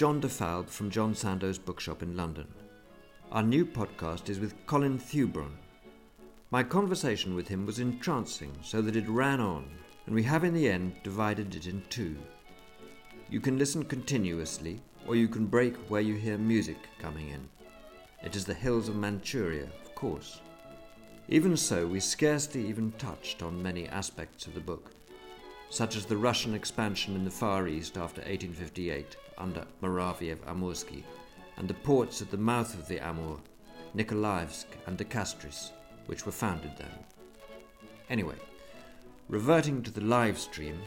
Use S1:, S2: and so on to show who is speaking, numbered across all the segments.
S1: John de Falbe from John Sandoe's bookshop in London. Our new podcast is with Colin Thubron. My conversation with him was entrancing, so that it ran on, and we have in the end divided it in two. You can listen continuously, or you can break where you hear music coming in. It is the hills of Manchuria, of course. Even so, we scarcely even touched on many aspects of the book, such as the Russian expansion in the Far East after 1858 under Muraviev Amursky, and the ports at the mouth of the Amur, Nikolaevsk and De Castris, which were founded then. Anyway, reverting to the live stream,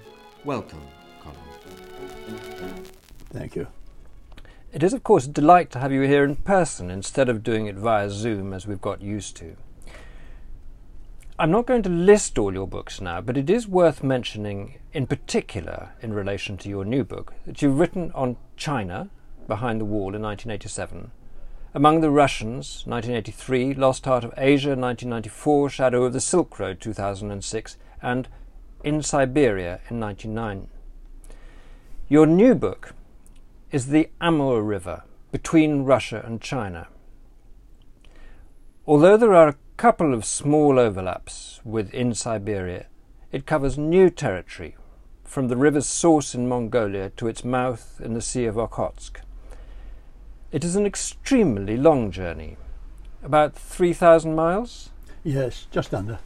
S1: welcome, Colin.
S2: Thank you.
S3: It is, of course, a delight to have you here in person instead of doing it via Zoom as we've got used to. I'm not going to list all your books now, but it is worth mentioning, in particular, in relation to your new book, that you've written on China, Behind the Wall, in 1987, Among the Russians, 1983, Lost Heart of Asia, 1994, Shadow of the Silk Road, 2006, and In Siberia, in 1999. Your new book is the Amur River, between Russia and China. Although there are couple of small overlaps within Siberia, it covers new territory, from the river's source in Mongolia to its mouth in the Sea of Okhotsk. It is an extremely long journey, about 3,000 miles?
S2: Yes, just under.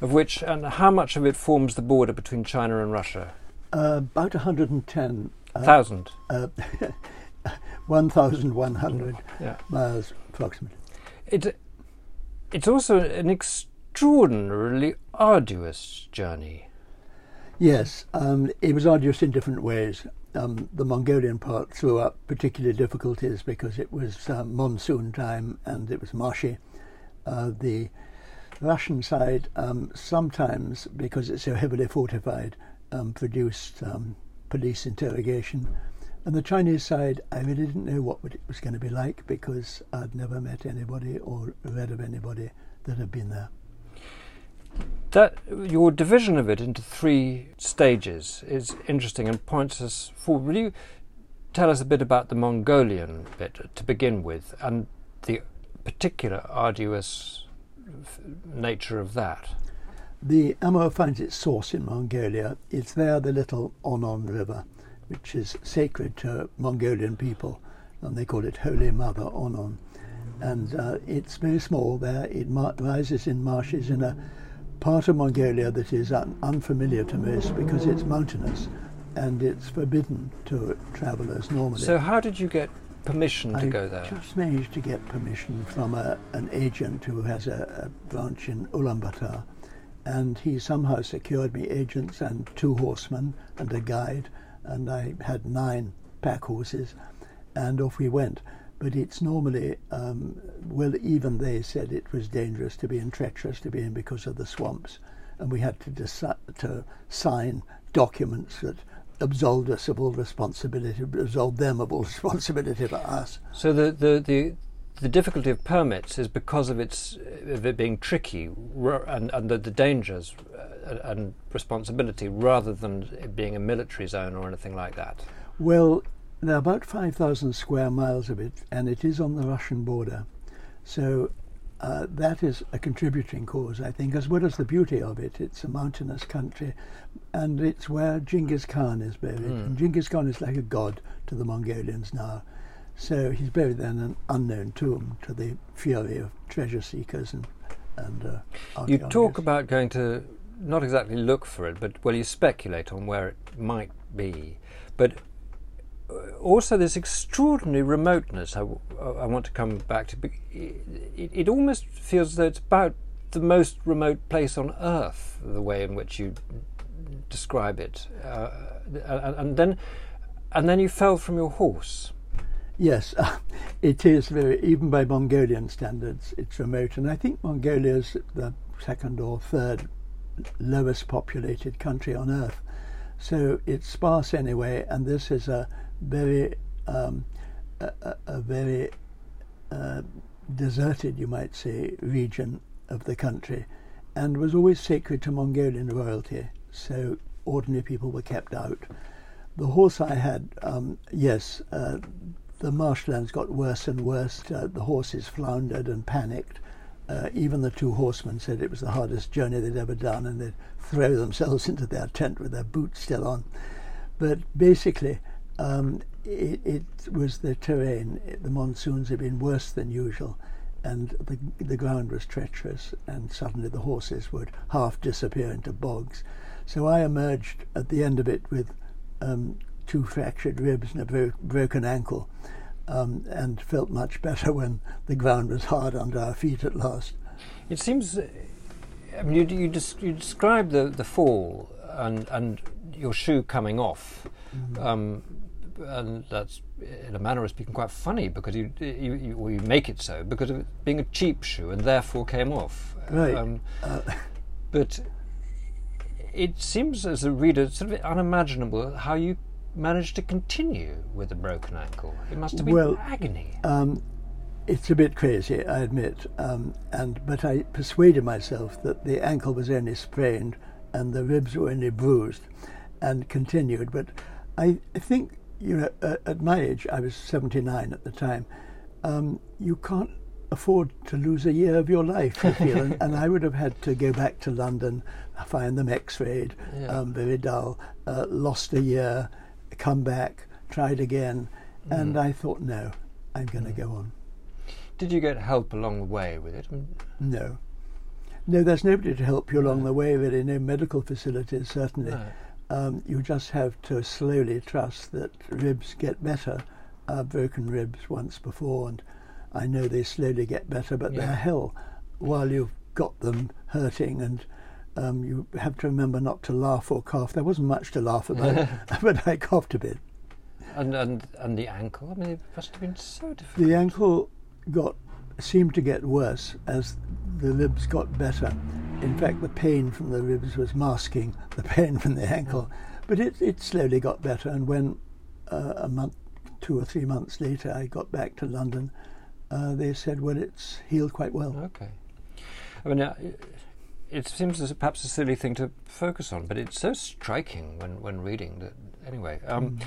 S3: Of which, and how much of it forms the border between China and Russia?
S2: Uh, about 110.
S3: Uh, Thousand?
S2: Uh, 1,100
S3: yeah.
S2: miles approximately.
S3: It, it's also an extraordinarily arduous journey.
S2: Yes, um, it was arduous in different ways. Um, the Mongolian part threw up particular difficulties because it was um, monsoon time and it was marshy. Uh, the Russian side, um, sometimes because it's so heavily fortified, um, produced um, police interrogation. And the Chinese side, I really didn't know what it was going to be like because I'd never met anybody or read of anybody that had been there.
S3: That your division of it into three stages is interesting and points us forward. Will you tell us a bit about the Mongolian bit to begin with and the particular arduous f- nature of that?
S2: The Amur finds its source in Mongolia. It's there, the little Onon River which is sacred to Mongolian people, and they call it Holy Mother Onon. And uh, it's very small there. It mar- rises in marshes in a part of Mongolia that is un- unfamiliar to most because it's mountainous and it's forbidden to travellers normally.
S3: So, how did you get permission to
S2: I
S3: go there?
S2: I just managed to get permission from a, an agent who has a, a branch in Ulaanbaatar, and he somehow secured me agents and two horsemen and a guide and I had nine pack horses, and off we went. But it's normally, um, well, even they said it was dangerous to be in, treacherous to be in because of the swamps, and we had to, deci- to sign documents that absolved us of all responsibility, absolved them of all responsibility for us.
S3: So the, the, the, the difficulty of permits is because of its of it being tricky and, and the, the dangers uh, and responsibility rather than it being a military zone or anything like that.
S2: Well, there are about 5,000 square miles of it, and it is on the Russian border. So uh, that is a contributing cause, I think, as well as the beauty of it. It's a mountainous country, and it's where Genghis Khan is buried. Mm. And Genghis Khan is like a god to the Mongolians now. So he's buried there in an unknown tomb to the fury of treasure seekers and and. Uh,
S3: you talk about going to not exactly look for it, but well, you speculate on where it might be, but uh, also this extraordinary remoteness. I, I want to come back to. It, it almost feels though it's about the most remote place on earth, the way in which you describe it, uh, and, then and then you fell from your horse.
S2: Yes, it is very, even by Mongolian standards, it's remote. And I think Mongolia is the second or third lowest populated country on earth. So it's sparse anyway, and this is a very, um, a, a, very uh, deserted, you might say, region of the country, and was always sacred to Mongolian royalty. So ordinary people were kept out. The horse I had, um, yes, uh, the marshlands got worse and worse. Uh, the horses floundered and panicked. Uh, even the two horsemen said it was the hardest journey they'd ever done, and they'd throw themselves into their tent with their boots still on. But basically, um, it, it, was the terrain. The monsoons had been worse than usual, and the, the ground was treacherous, and suddenly the horses would half disappear into bogs. So I emerged at the end of it with um, two fractured ribs and a bro- broken ankle, um, and felt much better when the ground was hard under our feet at last.
S3: It seems, I mean, you, you, des- you describe the, the fall and, and your shoe coming off. Mm-hmm. Um, and that's in a manner of speaking quite funny because you you, you, you make it so because of it being a cheap shoe and therefore came off.
S2: Right. Um, uh.
S3: But it seems as a reader sort of unimaginable how you managed to continue with a broken ankle. It must have been
S2: well,
S3: agony.
S2: Um, it's a bit crazy, I admit, um, and but I persuaded myself that the ankle was only sprained and the ribs were only bruised, and continued. But I, I think you know, uh, at my age, I was 79 at the time. Um, you can't afford to lose a year of your life, you feel. and, and, I would have had to go back to London, find them X-rayed, yeah. um, very dull, uh, lost a year, come back, tried again, mm. and I thought, no, I'm going to mm. go on.
S3: Did you get help along the way with it?
S2: No. No, there's nobody to help you along no. the way, really. No medical facilities, certainly. No. Um, you just have to slowly trust that ribs get better. Uh, broken ribs once before, and I know they slowly get better, but yeah. they're hell while you've got them hurting and um, you have to remember not to laugh or cough. There wasn't much to laugh about, but I coughed a bit.
S3: And, and and the ankle. I mean, it must have been so difficult.
S2: The ankle got seemed to get worse as the ribs got better. In fact, the pain from the ribs was masking the pain from the ankle. But it, it slowly got better, and when uh, a month, two or three months later, I got back to London, uh, they said, well, it's healed quite well.
S3: Okay. I mean, uh, it seems as perhaps a silly thing to focus on, but it's so striking when, when reading that. Anyway, um,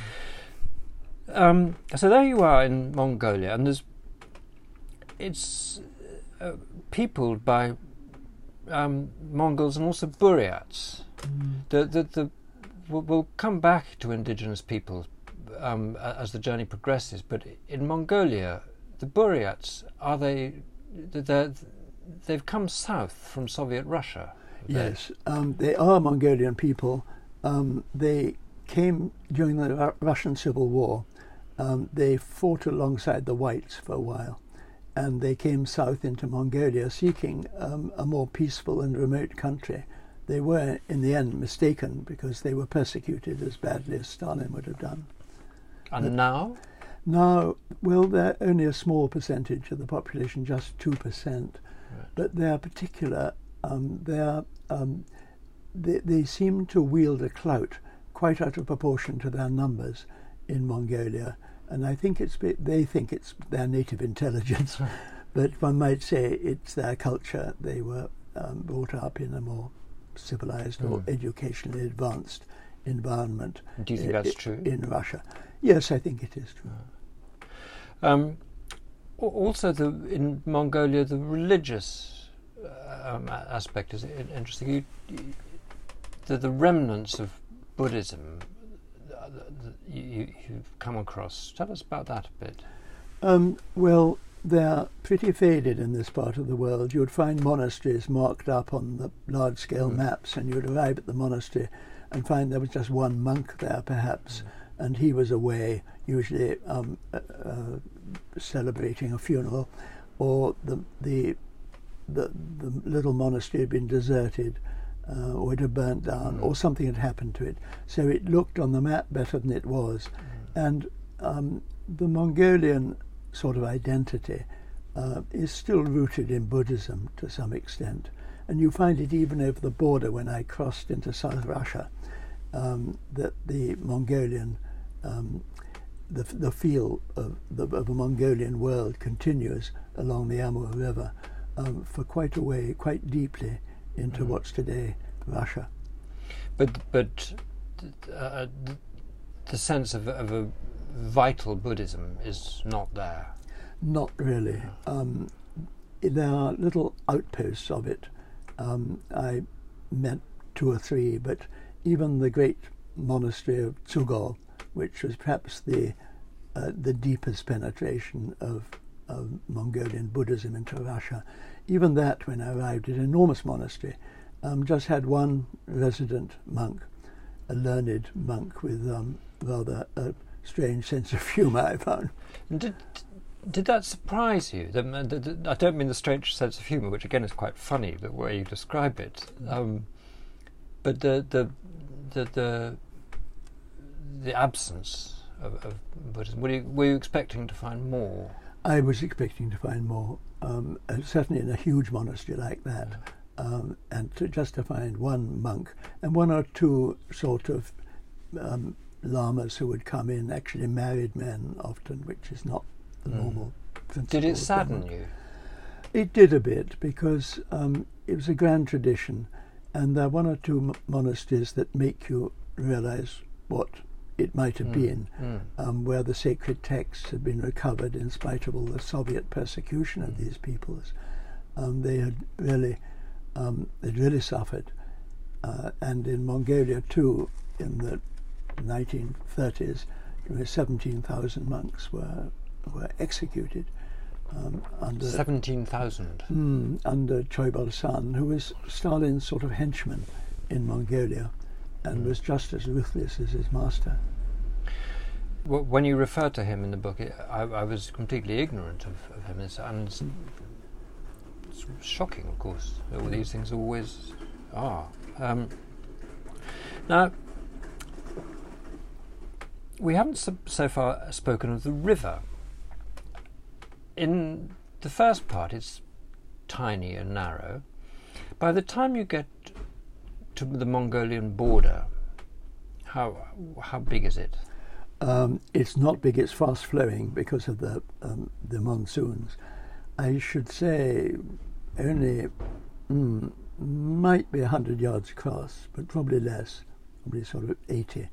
S3: mm. um, so there you are in Mongolia, and there's it's uh, peopled by um, Mongols and also Buryats. Mm. The, the, the, we'll, we'll, come back to indigenous peoples um, as the journey progresses, but in Mongolia, the Buryats are they? They've come south from Soviet Russia.
S2: Yes, um, they are Mongolian people. Um, they came during the Russian Civil War. Um, they fought alongside the whites for a while and they came south into Mongolia seeking um, a more peaceful and remote country. They were, in the end, mistaken because they were persecuted as badly as Stalin would have done.
S3: And but now?
S2: Now, well, they're only a small percentage of the population, just 2%. Right. But they're particular, um, they're, um, they, they seem to wield a clout quite out of proportion to their numbers in Mongolia and I think it's they think it's their native intelligence, but one might say it's their culture. They were um, brought up in a more civilized mm. or hmm. educationally advanced environment.
S3: Do you think that's true
S2: in Russia? Yes, I think it is true.
S3: Hmm. Um, also, the in Mongolia, the religious uh, um, aspect is interesting. You, you, the, the remnants of Buddhism you, have come across. Tell us about that a bit.
S2: Um, well, they're pretty faded in this part of the world. You would find monasteries marked up on the large scale mm. maps, and you would arrive at the monastery and find there was just one monk there, perhaps, mm. And he was away, usually um, uh, uh, celebrating a funeral, or the, the, the, the little monastery had been deserted uh, or it had burnt down, mm. or something had happened to it. So it looked on the map better than it was. Mm. And um, the Mongolian sort of identity uh, is still rooted in Buddhism to some extent. And you find it even over the border when I crossed into South Russia, um, that the Mongolian, um, the, the feel of the, of the Mongolian world continues along the Amur River um, for quite a way, quite deeply into mm. what's today Russia.
S3: But but uh, the sense of, of a vital Buddhism is not there.
S2: Not really. Um, there are little outposts of it. Um, I met two or three, but even the great monastery of Tsugol, which was perhaps the uh, the deepest penetration of, of Mongolian Buddhism into Russia, even that, when I arrived, at an enormous monastery, um, just had one resident monk, a learned monk with um, rather a strange sense of humour, I found.
S3: Did, did that surprise you? The, the, the, I don't mean the strange sense of humour, which again is quite funny, the way you describe it. Um, but the, the, the, the, absence of, of Buddhism, were you, were you expecting to find more?
S2: I was expecting to find more, um, certainly in a huge monastery like that. Um, and to just to find one monk and one or two sort of um, lamas who would come in, actually married men often, which is not the mm. normal
S3: Did it sadden you?
S2: It did a bit because um, it was a grand tradition, and there are one or two m- monasteries that make you realize what it might have mm. been, mm. Um, where the sacred texts had been recovered in spite of all the Soviet persecution of mm. these peoples. Um, they had really, um, they'd really suffered, uh, and in Mongolia too, in the 1930s, you know, 17,000 monks were were executed.
S3: Um, under 17,000?
S2: Mm, under Choibalsan, who was Stalin's sort of henchman in Mongolia and was just as ruthless as his master.
S3: when you refer to him in the book, I, I, was completely ignorant of, of him. It's, and it's, it's, shocking, of course. All these things always are. Um, now, we haven't so, so far spoken of the river in the first part, it's tiny and narrow. By the time you get to the Mongolian border, how how big is it?
S2: Um, it's not big. It's fast flowing because of the um, the monsoons. I should say only mm, might be hundred yards across, but probably less, probably sort of eighty.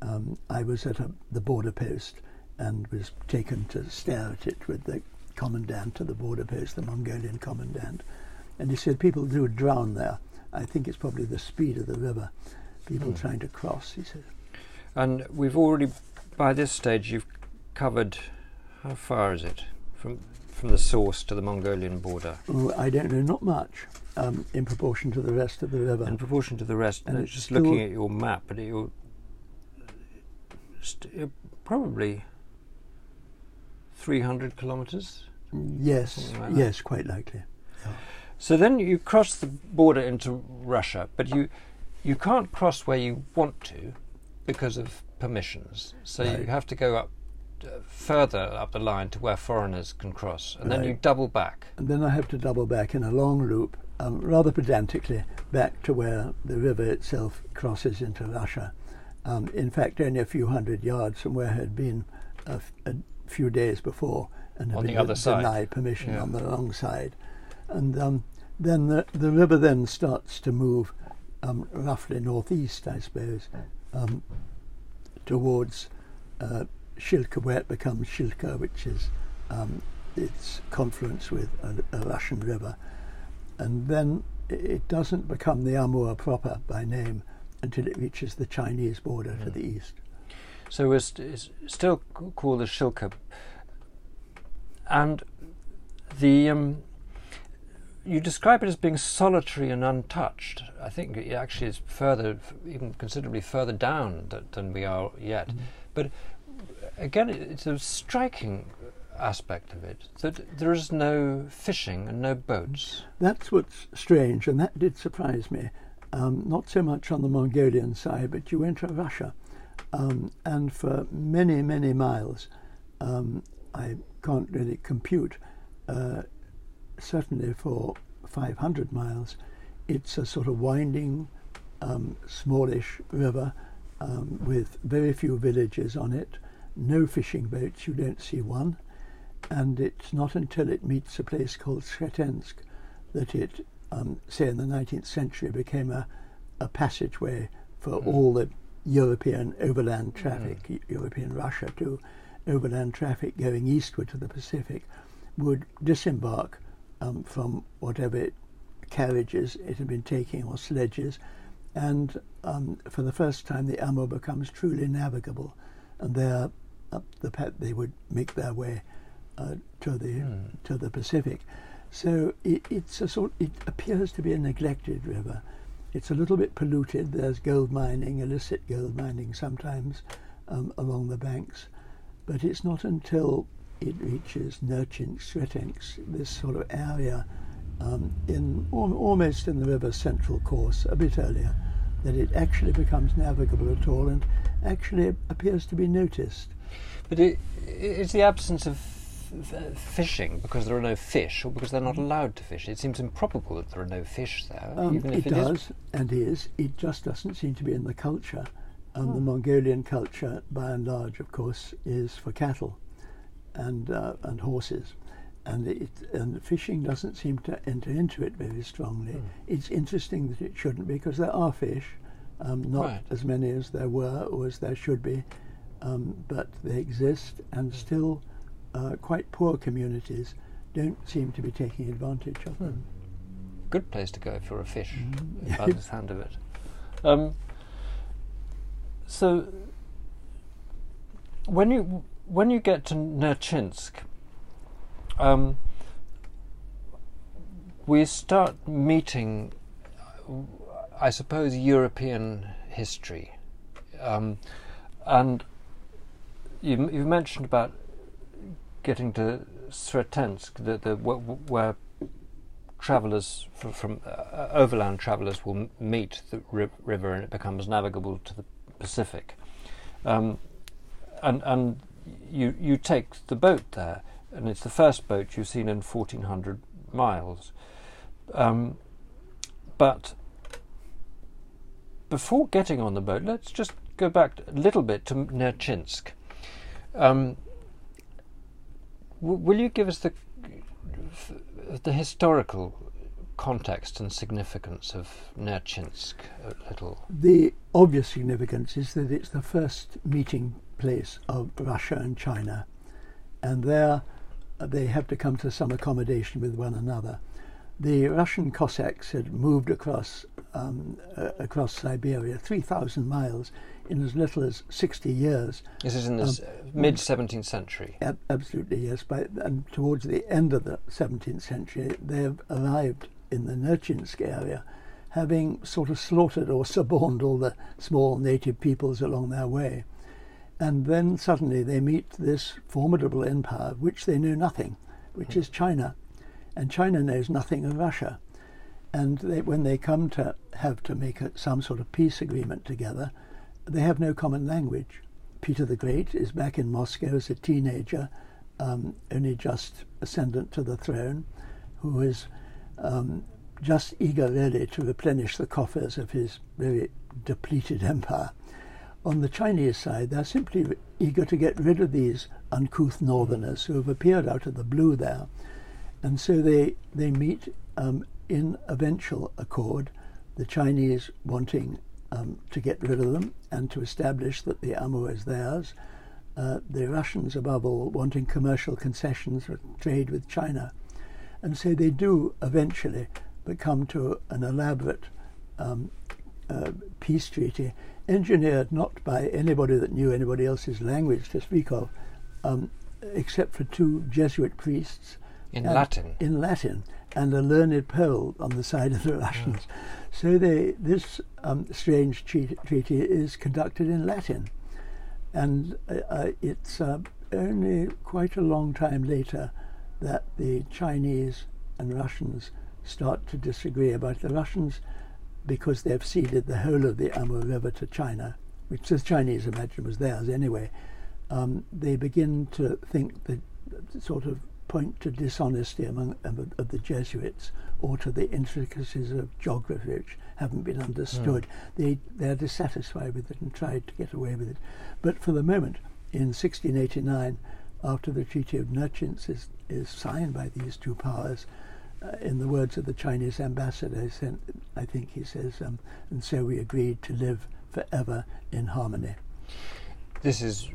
S2: Um, I was at a, the border post and was taken to stare at it with the commandant of the border post, the Mongolian commandant. And he said people do drown there. I think it's probably the speed of the river, people hmm. trying to cross, he said.
S3: And we've already, by this stage, you've covered, how far is it from, from the source to the Mongolian border?
S2: Oh, I don't know, not much. Um, in proportion to the rest of the river.
S3: In proportion to the rest, and, it's just looking at your map, but you're, st- probably 300 kilometres?
S2: Yes, like yes, quite likely. Yeah.
S3: So then you cross the border into Russia, but you you can't cross where you want to because of permissions. So you have to go up uh, further up the line to where foreigners can cross, and right. then you double back.
S2: And then I have to double back in a long loop, um, rather pedantically, back to where the river itself crosses into Russia. Um, in fact, only a few hundred yards from where I had been a, a few days before and
S3: on the other side.
S2: denied permission yeah. on the wrong side. And um, then the, the river then starts to move um, roughly northeast, I suppose, um, towards uh, Shilka, where it becomes Shilka, which is um, its confluence with a, a, Russian river. And then it doesn't become the Amur proper by name until it reaches the Chinese border mm. to the east.
S3: So it's, it's still called the Shilka, and the um, you describe it as being solitary and untouched. I think it actually is further, even considerably further down th- than we are yet. Mm. But again, it's a striking aspect of it that there is no fishing and no boats.
S2: That's what's strange, and that did surprise me. Um, not so much on the Mongolian side, but you enter Russia um, and for many, many miles, um, I can't really compute, uh, certainly for 500 miles, it's a sort of winding, um, smallish river um, with very few villages on it, no fishing boats, you don't see one, and it's not until it meets a place called Sretensk that it, um, say in the 19th century, became a, a passageway for mm. all the European overland traffic, mm. European Russia to overland traffic going eastward to the Pacific, would disembark um, from whatever carriages it had been taking or sledges, and um, for the first time the Amur becomes truly navigable, and there up the pat they would make their way uh, to the mm. to the Pacific. So it, it's a sort. It appears to be a neglected river. It's a little bit polluted. There's gold mining, illicit gold mining sometimes um, along the banks, but it's not until it reaches Nerchinsk, Sretensk, this sort of area um, in almost in the river's central course, a bit earlier, that it actually becomes navigable at all and actually appears to be noticed.
S3: But it, it's the absence of fishing because there are no fish or because they're not allowed to fish. It seems improbable that there are no fish there.
S2: Um, it, it, does is. and is. It just doesn't seem to be in the culture. Um, oh. The Mongolian culture, by and large, of course, is for cattle and uh, and horses, and it, and fishing doesn't seem to enter into it very strongly. Mm. It's interesting that it shouldn't because there are fish, um, not right. as many as there were or as there should be, um, but they exist and still uh, quite poor communities don't seem to be taking advantage of them.
S3: Hmm. Good place to go for a fish, mm. by the sound of it. Um, so, when you when you get to Nerchinsk, um, we start meeting, I suppose, European history, um, and you, you mentioned about getting to Sretensk, the, the, where travellers from, from uh, overland travellers will meet the ri- river and it becomes navigable to the Pacific. Um, and and you you take the boat there, and it's the first boat you've seen in 1400 miles. Um, but before getting on the boat, let's just go back a little bit to Nerchinsk. Um, will you give us the the historical context and significance of Nerchinsk a little?
S2: The obvious significance is that it's the first meeting place of Russia and China, and there they have to come to some accommodation with one another. The Russian Cossacks had moved across um, uh, across Siberia, three thousand miles, in as little as 60 years.
S3: This is in the um, mid 17th century.
S2: Ab- absolutely, yes. By, and towards the end of the 17th century, they have arrived in the Nerchinsk area, having sort of slaughtered or suborned all the small native peoples along their way. And then suddenly they meet this formidable empire, of which they know nothing, which is China. And China knows nothing of Russia. And they, when they come to have to make a, some sort of peace agreement together, they have no common language. Peter the Great is back in Moscow as a teenager, um, only just ascendant to the throne, who is um, just eager really to replenish the coffers of his very depleted empire. On the Chinese side, they're simply eager to get rid of these uncouth northerners who have appeared out of the blue there. And so they, they meet um, in eventual accord, the Chinese wanting um, to get rid of them and to establish that the Amur is theirs. Uh, the Russians, above all, wanting commercial concessions for trade with China. And so they do eventually become to an elaborate um, uh, peace treaty, engineered not by anybody that knew anybody else's language to speak of, um, except for two Jesuit priests.
S3: In Latin.
S2: In Latin, and a learned Pole on the side of the Russians. Yeah. So they, this um, strange treaty is conducted in Latin. And uh, uh, it's uh, only quite a long time later that the Chinese and Russians start to disagree about the Russians because they've ceded the whole of the Amur River to China, which the Chinese imagine was theirs anyway. Um, they begin to think that sort of point to dishonesty among um, of the Jesuits or to the intricacies of geography which haven't been understood. Mm. They they're dissatisfied with it and tried to get away with it. But for the moment, in 1689, after the Treaty of Nerchinsk is, is signed by these two powers, uh, in the words of the Chinese ambassador, I, I think he says, um, and so we agreed to live forever in harmony.
S3: This is,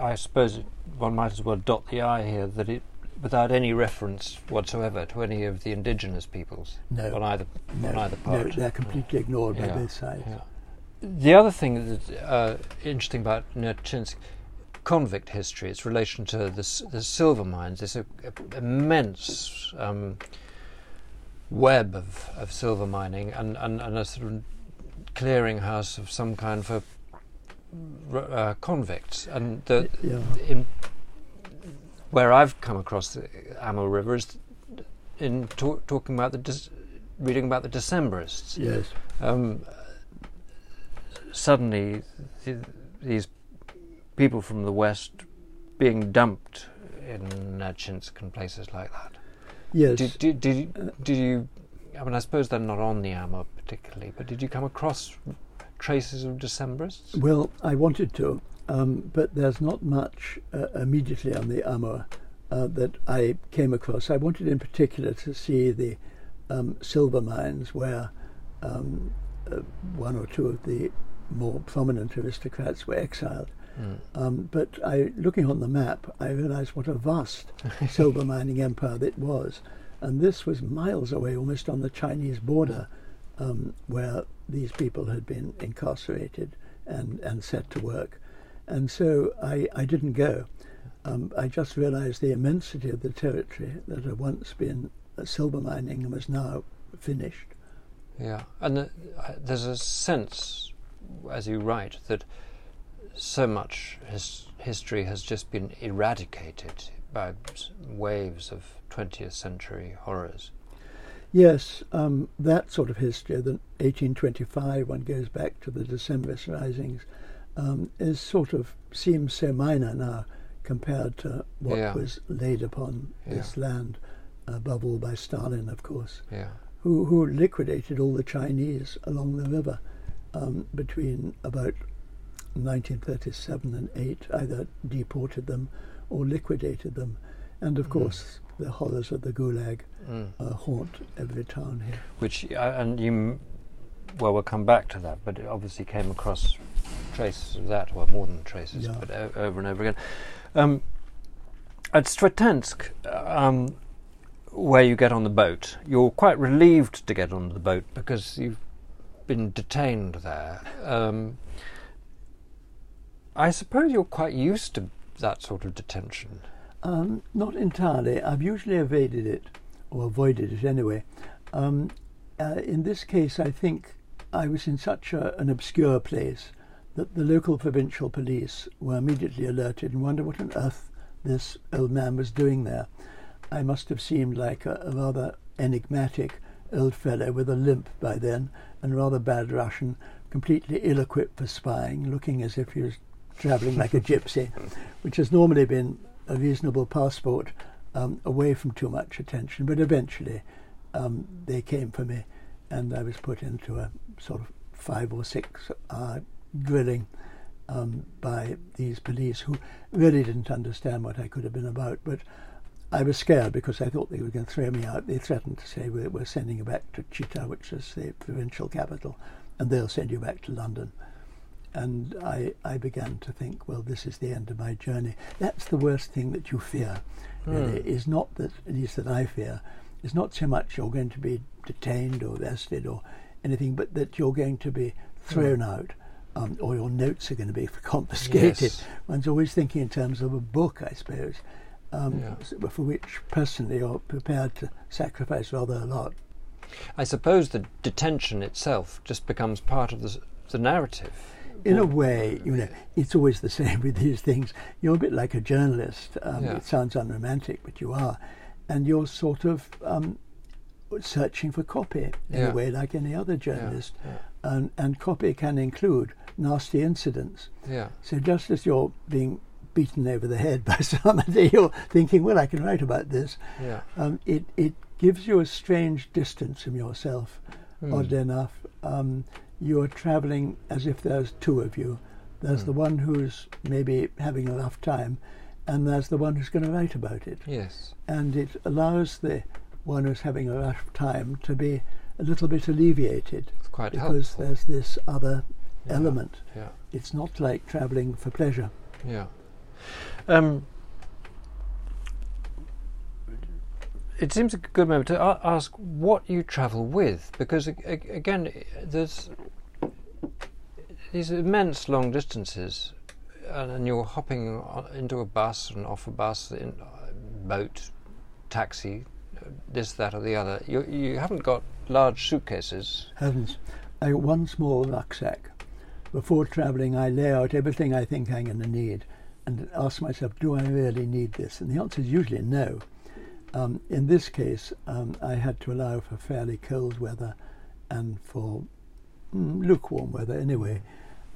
S3: I suppose, one might as well dot the I here that it, without any reference whatsoever to any of the indigenous peoples
S2: No.
S3: on either
S2: No,
S3: on either
S2: no,
S3: part.
S2: they're completely ignored by both sides.
S3: yeah. The other thing that's uh, interesting about Nerchinsk convict history, its relation to the, the silver mines, this immense um, web of, of silver mining and, and, and a sort of clearinghouse of some kind for uh, convicts. And the,
S2: Yeah.
S3: in where I've come across the Amur River is in talk, talking about the Dec- reading about the Decembrists
S2: Yes.
S3: um, suddenly th- these people from the west being dumped in Nerchinsk and places like that.
S2: Yes.
S3: Did, did, did, you, did you? I mean, I suppose they're not on the Amur particularly, but did you come across traces of Decembrists?
S2: Well, I wanted to, um, but there's not much uh, immediately on the Amur uh, that I came across. I wanted in particular to see the um, silver mines where um, uh, one or two of the more prominent aristocrats were exiled.
S3: Mm.
S2: Um, but I, looking on the map, I realised what a vast silver mining empire it was, and this was miles away, almost on the Chinese border, um, where these people had been incarcerated and, and set to work. And so I, I didn't go. Um, I just realised the immensity of the territory that had once been silver mining and was now finished.
S3: Yeah, and the, uh, there's a sense, as you write, that so much his, history has just been eradicated by waves of 20th century horrors.
S2: Yes, um, that sort of history, the 1825, one goes back to the Decembrist risings, um, is sort of seems so minor now compared to what
S3: Yeah.
S2: was laid upon this land, above all by Stalin, of course,
S3: Yeah,
S2: who, who liquidated all the Chinese along the river um, between about 1937 and 8, either deported them or liquidated them. And of course, the horrors of the Gulag
S3: mm.
S2: uh, haunt every town here.
S3: which uh, and you, m- well, we'll come back to that, but it obviously came across traces of that, well, more than traces,
S2: Yeah.
S3: but o- over and over again. Um, at Sretensk, um, where you get on the boat, you're quite relieved to get on the boat because you've been detained there. Um, I suppose you're quite used to that sort of detention.
S2: Um, not entirely. I've usually evaded it, or avoided it anyway. Um, uh, in this case, I think I was in such a, an obscure place that the local provincial police were immediately alerted and wondered what on earth this old man was doing there. I must have seemed like a, a rather enigmatic old fellow with a limp by then and rather bad Russian, completely ill equipped for spying, looking as if he was travelling like a gypsy, which has normally been a reasonable passport um, away from too much attention. But eventually um, they came for me and I was put into a sort of five or six hour grilling um, by these police who really didn't understand what I could have been about. But I was scared because I thought they were going to throw me out. They threatened to say we're sending you back to Chita, which is the provincial capital, and they'll send you back to London. And I, I began to think, well, this is the end of my journey. That's the worst thing that you fear, really, is not that, at least that I fear, is not so much you're going to be detained or arrested or anything, but that you're going to be thrown out um, or your notes are going to be confiscated.
S3: Yes.
S2: One's always thinking in terms of a book, I suppose, um,
S3: Yeah.
S2: for which personally you're prepared to sacrifice rather a lot.
S3: I suppose the detention itself just becomes part of the, the narrative.
S2: In a way, you know, it's always the same with these things. You're a bit like a journalist. Um,
S3: Yeah.
S2: It sounds unromantic, but you are. And you're sort of um, searching for copy in
S3: Yeah.
S2: a way like any other journalist.
S3: yeah.
S2: And, and copy can include nasty incidents.
S3: Yeah,
S2: So just as you're being beaten over the head by somebody, you're thinking, well, I can write about this.
S3: yeah,
S2: Um, it, it gives you a strange distance from yourself,
S3: Hmm.
S2: oddly enough. Um, you're traveling as if there's two of you. There's
S3: Hmm.
S2: the one who's maybe having a rough time, and there's the one who's going to write about it.
S3: yes,
S2: And it allows the one who's having a rough time to be a little bit alleviated
S3: it's quite
S2: because
S3: helpful.
S2: there's this other
S3: Yeah.
S2: element.
S3: Yeah.
S2: It's not like traveling for pleasure.
S3: Yeah. Um, it seems a good moment to ask what you travel with, because again, there's these immense long distances, and, you're hopping into a bus and off a bus, in uh, boat, taxi, this, that, or the other. You you haven't got large suitcases.
S2: Heavens. I got one small rucksack. Before travelling, I lay out everything I think I'm going to need and ask myself, do I really need this? And the answer is usually no. Um, in this case, um, I had to allow for fairly cold weather and for mm, lukewarm weather anyway.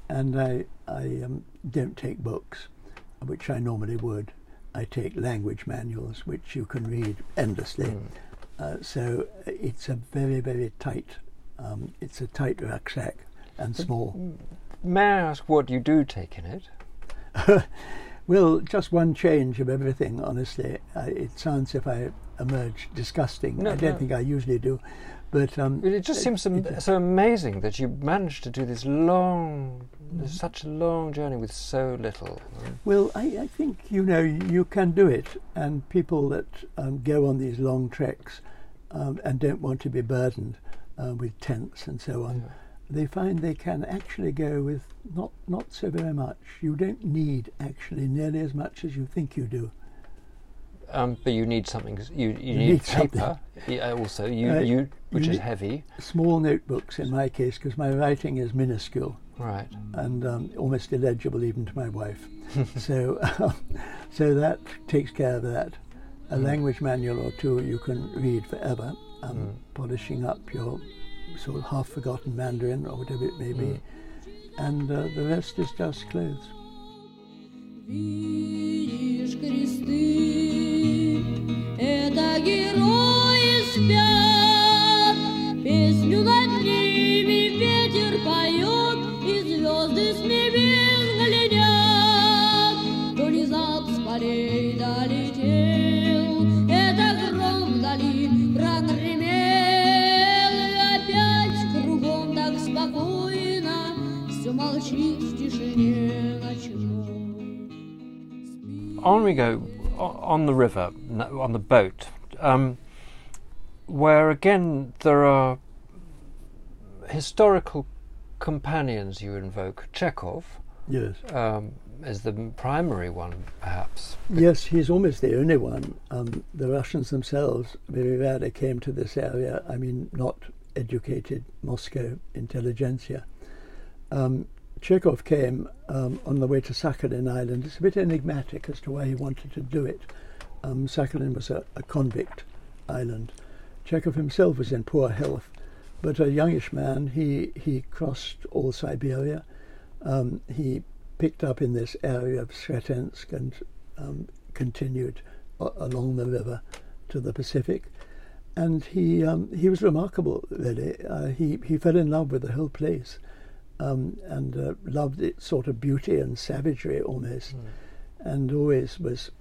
S2: And I, I um, don't take books, which I normally would. I take language manuals, which you can read endlessly.
S3: Mm.
S2: Uh, so uh, it's a very, very tight. Um, it's a tight rucksack and small.
S3: May I ask what you do take in it?
S2: Well, just one change of everything. Honestly, uh, it sounds if I emerge disgusting.
S3: No,
S2: I don't
S3: no.
S2: think I usually do, but um,
S3: It just seems so,
S2: it-
S3: so amazing that you managed to do this long, such a long journey with so little.
S2: Well, I, I think you know you can do it, and people that um, go on these long treks um, and don't want to be burdened uh, with tents and so on,
S3: Yeah.
S2: They find they can actually go with not not so very much. You don't need actually nearly as much as you think you do.
S3: Um, but you need something. You you,
S2: You
S3: need,
S2: need
S3: paper. Yeah, also, you
S2: Uh,
S3: you which is heavy,
S2: Small notebooks in my case because my writing is minuscule.
S3: right?
S2: and um, almost illegible even to my wife. so, um, so that takes care of that. A
S3: Mm.
S2: language manual or two you can read forever, um,
S3: Mm.
S2: polishing up your sort of half-forgotten Mandarin or whatever it may be,
S3: Mm.
S2: and uh, the rest is just clothes.
S4: Видишь кресты, это
S3: On we go on the river, on the boat, um, where again there are historical companions you invoke. Chekhov
S2: Yes.
S3: um, is the primary one, perhaps.
S2: Yes, he's almost the only one. Um, the Russians themselves very rarely came to this area. I mean, not educated Moscow intelligentsia. Um, Chekhov came um, on the way to Sakhalin Island. It's a bit enigmatic as to why he wanted to do it. Um, Sakhalin was a, a convict island. Chekhov himself was in poor health, but a youngish man, he, he crossed all Siberia. Um, he picked up in this area of Sretensk and um, continued a- along the river to the Pacific. And he um, he was remarkable, really. Uh, he he fell in love with the whole place, um, and uh, loved its sort of beauty and savagery almost, and always was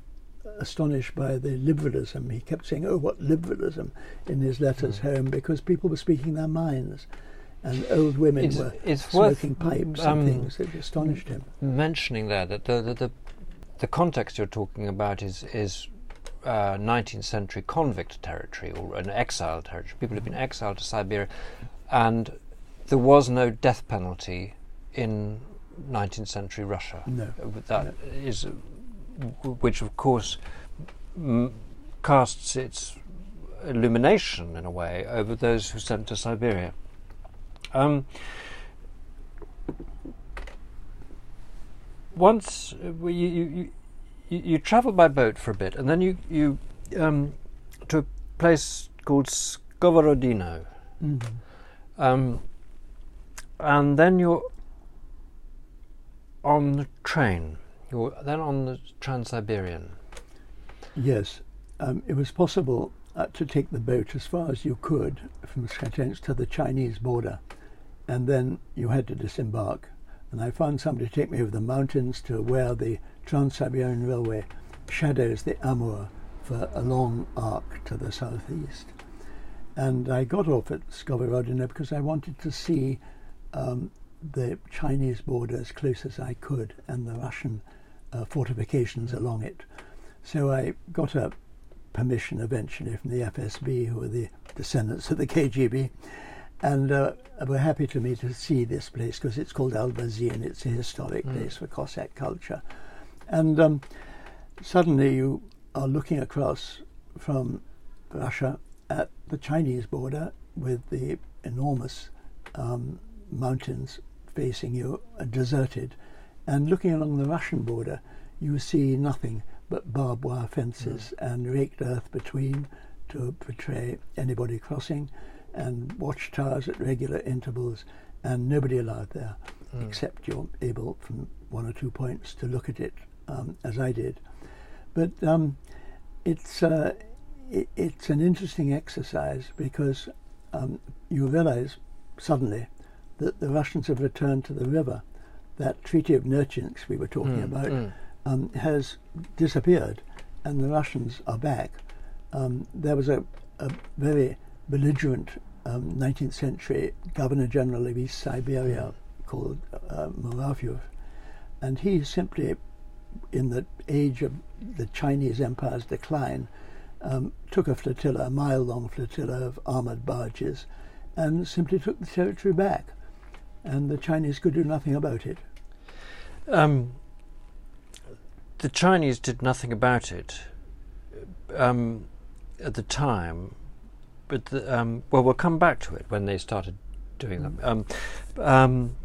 S2: astonished by the liberalism. He kept saying, "Oh, what liberalism!" in his letters home because people were speaking their minds, and old women
S3: It's-
S2: were
S3: it's
S2: smoking pipes
S3: um,
S2: and things. It astonished him.
S3: mentioning there that the the, the, the context you're talking about is is uh, 19th century convict territory or an exile territory. People have been exiled to Siberia, and there was no death penalty in 19th century Russia.
S2: No.
S3: Uh, That is, uh, which of course m- casts its illumination in a way over those who sent to Siberia. Um, once uh, you, you, you, you, travel by boat for a bit, and then you you um, to a place called Skovorodino,
S2: Mhm.
S3: um, and then you're on the train. You're then on the Trans-Siberian.
S2: Yes, um, it was possible uh, to take the boat as far as you could from Sretensk to the Chinese border, and then you had to disembark. And I found somebody to take me over the mountains to where the Trans-Siberian Railway shadows the Amur for a long arc to the southeast. And I got off at Skovorodino because I wanted to see um, the Chinese border as close as I could and the Russian uh, fortifications along it. So I got a permission eventually from the FSB, who were the descendants of the KGB, and uh, were happy to me to see this place because it's called Albazin. It's a historic
S3: Mm.
S2: place for Cossack culture. And um, suddenly you are looking across from Russia at the Chinese border with the enormous um, mountains facing you, uh, deserted, and looking along the Russian border, you see nothing but barbed wire fences and raked earth between to portray anybody crossing, and watchtowers at regular intervals, and nobody allowed there, except you're able from one or two points to look at it, um, as I did. But um, it's uh, it, it's an interesting exercise because um, you realize suddenly that the Russians have returned to the river. That Treaty of Nerchinsk we were talking
S3: Mm,
S2: about
S3: mm.
S2: um, has disappeared, and the Russians are back. Um, there was a, a very belligerent um, 19th century Governor General of East Siberia called uh, Muravyev, and he simply, in the age of the Chinese Empire's decline, um, took a flotilla, a mile long flotilla of armored barges, and simply took the territory back. And the Chinese could do nothing about it.
S3: Um, the Chinese did nothing about it um, at the time, but the, um, well, we'll come back to it when they started doing them. Um, um,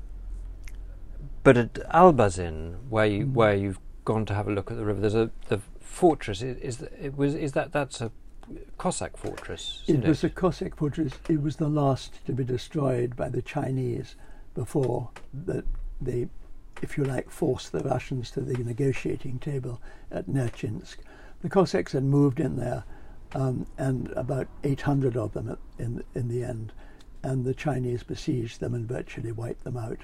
S3: but at Albazin, where you
S2: Mm.
S3: where you've gone to have a look at the river, there's a the fortress. Is, it was is that that's a Cossack fortress?
S2: It was a Cossack fortress. It was the last to be destroyed by the Chinese before the, they, if you like, forced the Russians to the negotiating table at Nerchinsk. The Cossacks had moved in there, um, and about 800 of them in in the end, and the Chinese besieged them and virtually wiped them out.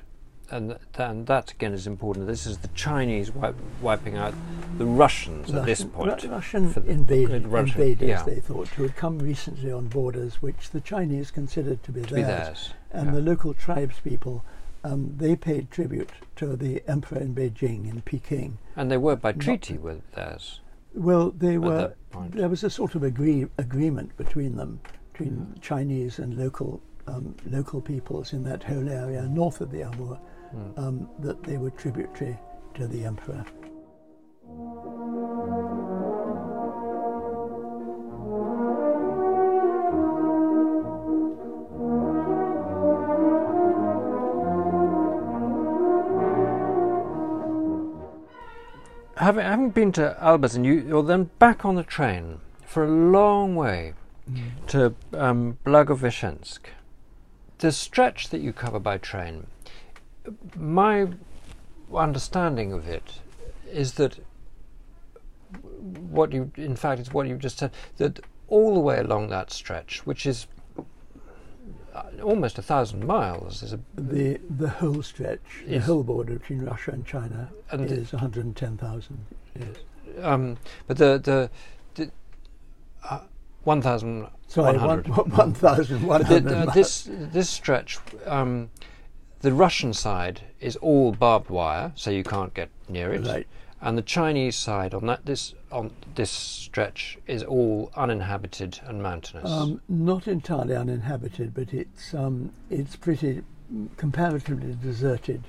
S3: And th- and that again is important. This is the Chinese wi- wiping out the Russians at this point.
S2: Ru- Russian
S3: for the-
S2: invaded,
S3: Russian,
S2: invaders,
S3: yeah.
S2: they thought, who had come recently on borders which the Chinese considered to be
S3: to be
S2: theirs.
S3: theirs.
S2: and
S3: yeah.
S2: the local tribespeople, um, they paid tribute to the emperor in Beijing, in Peking.
S3: And they were by treaty with theirs.
S2: Well, they were. There was a sort of agree, agreement between them, between
S3: Mm.
S2: Chinese and local um, local peoples in that whole area north of the Amur,
S3: Mm.
S2: um, that they were tributary to the emperor.
S3: Having, having been to Albazin, you, you're then back on the train for a long way to um, Blagoveshchensk. The stretch that you cover by train, my understanding of it is that what you, in fact, is what you just said, that all the way along that stretch, which is uh, almost a thousand miles, is a,
S2: The the whole stretch, the whole border between Russia and China,
S3: And
S2: is 110,000. Yes.
S3: um, but the the, the uh, one thousand
S2: Sorry, one,
S3: 100.
S2: one, 1,100
S3: The- the-
S2: miles.
S3: this this stretch, um, the Russian side is all barbed wire, so you can't get near it.
S2: Right.
S3: And the Chinese side on that this on this stretch is all uninhabited and mountainous.
S2: Um, not entirely uninhabited, but it's um, it's pretty comparatively deserted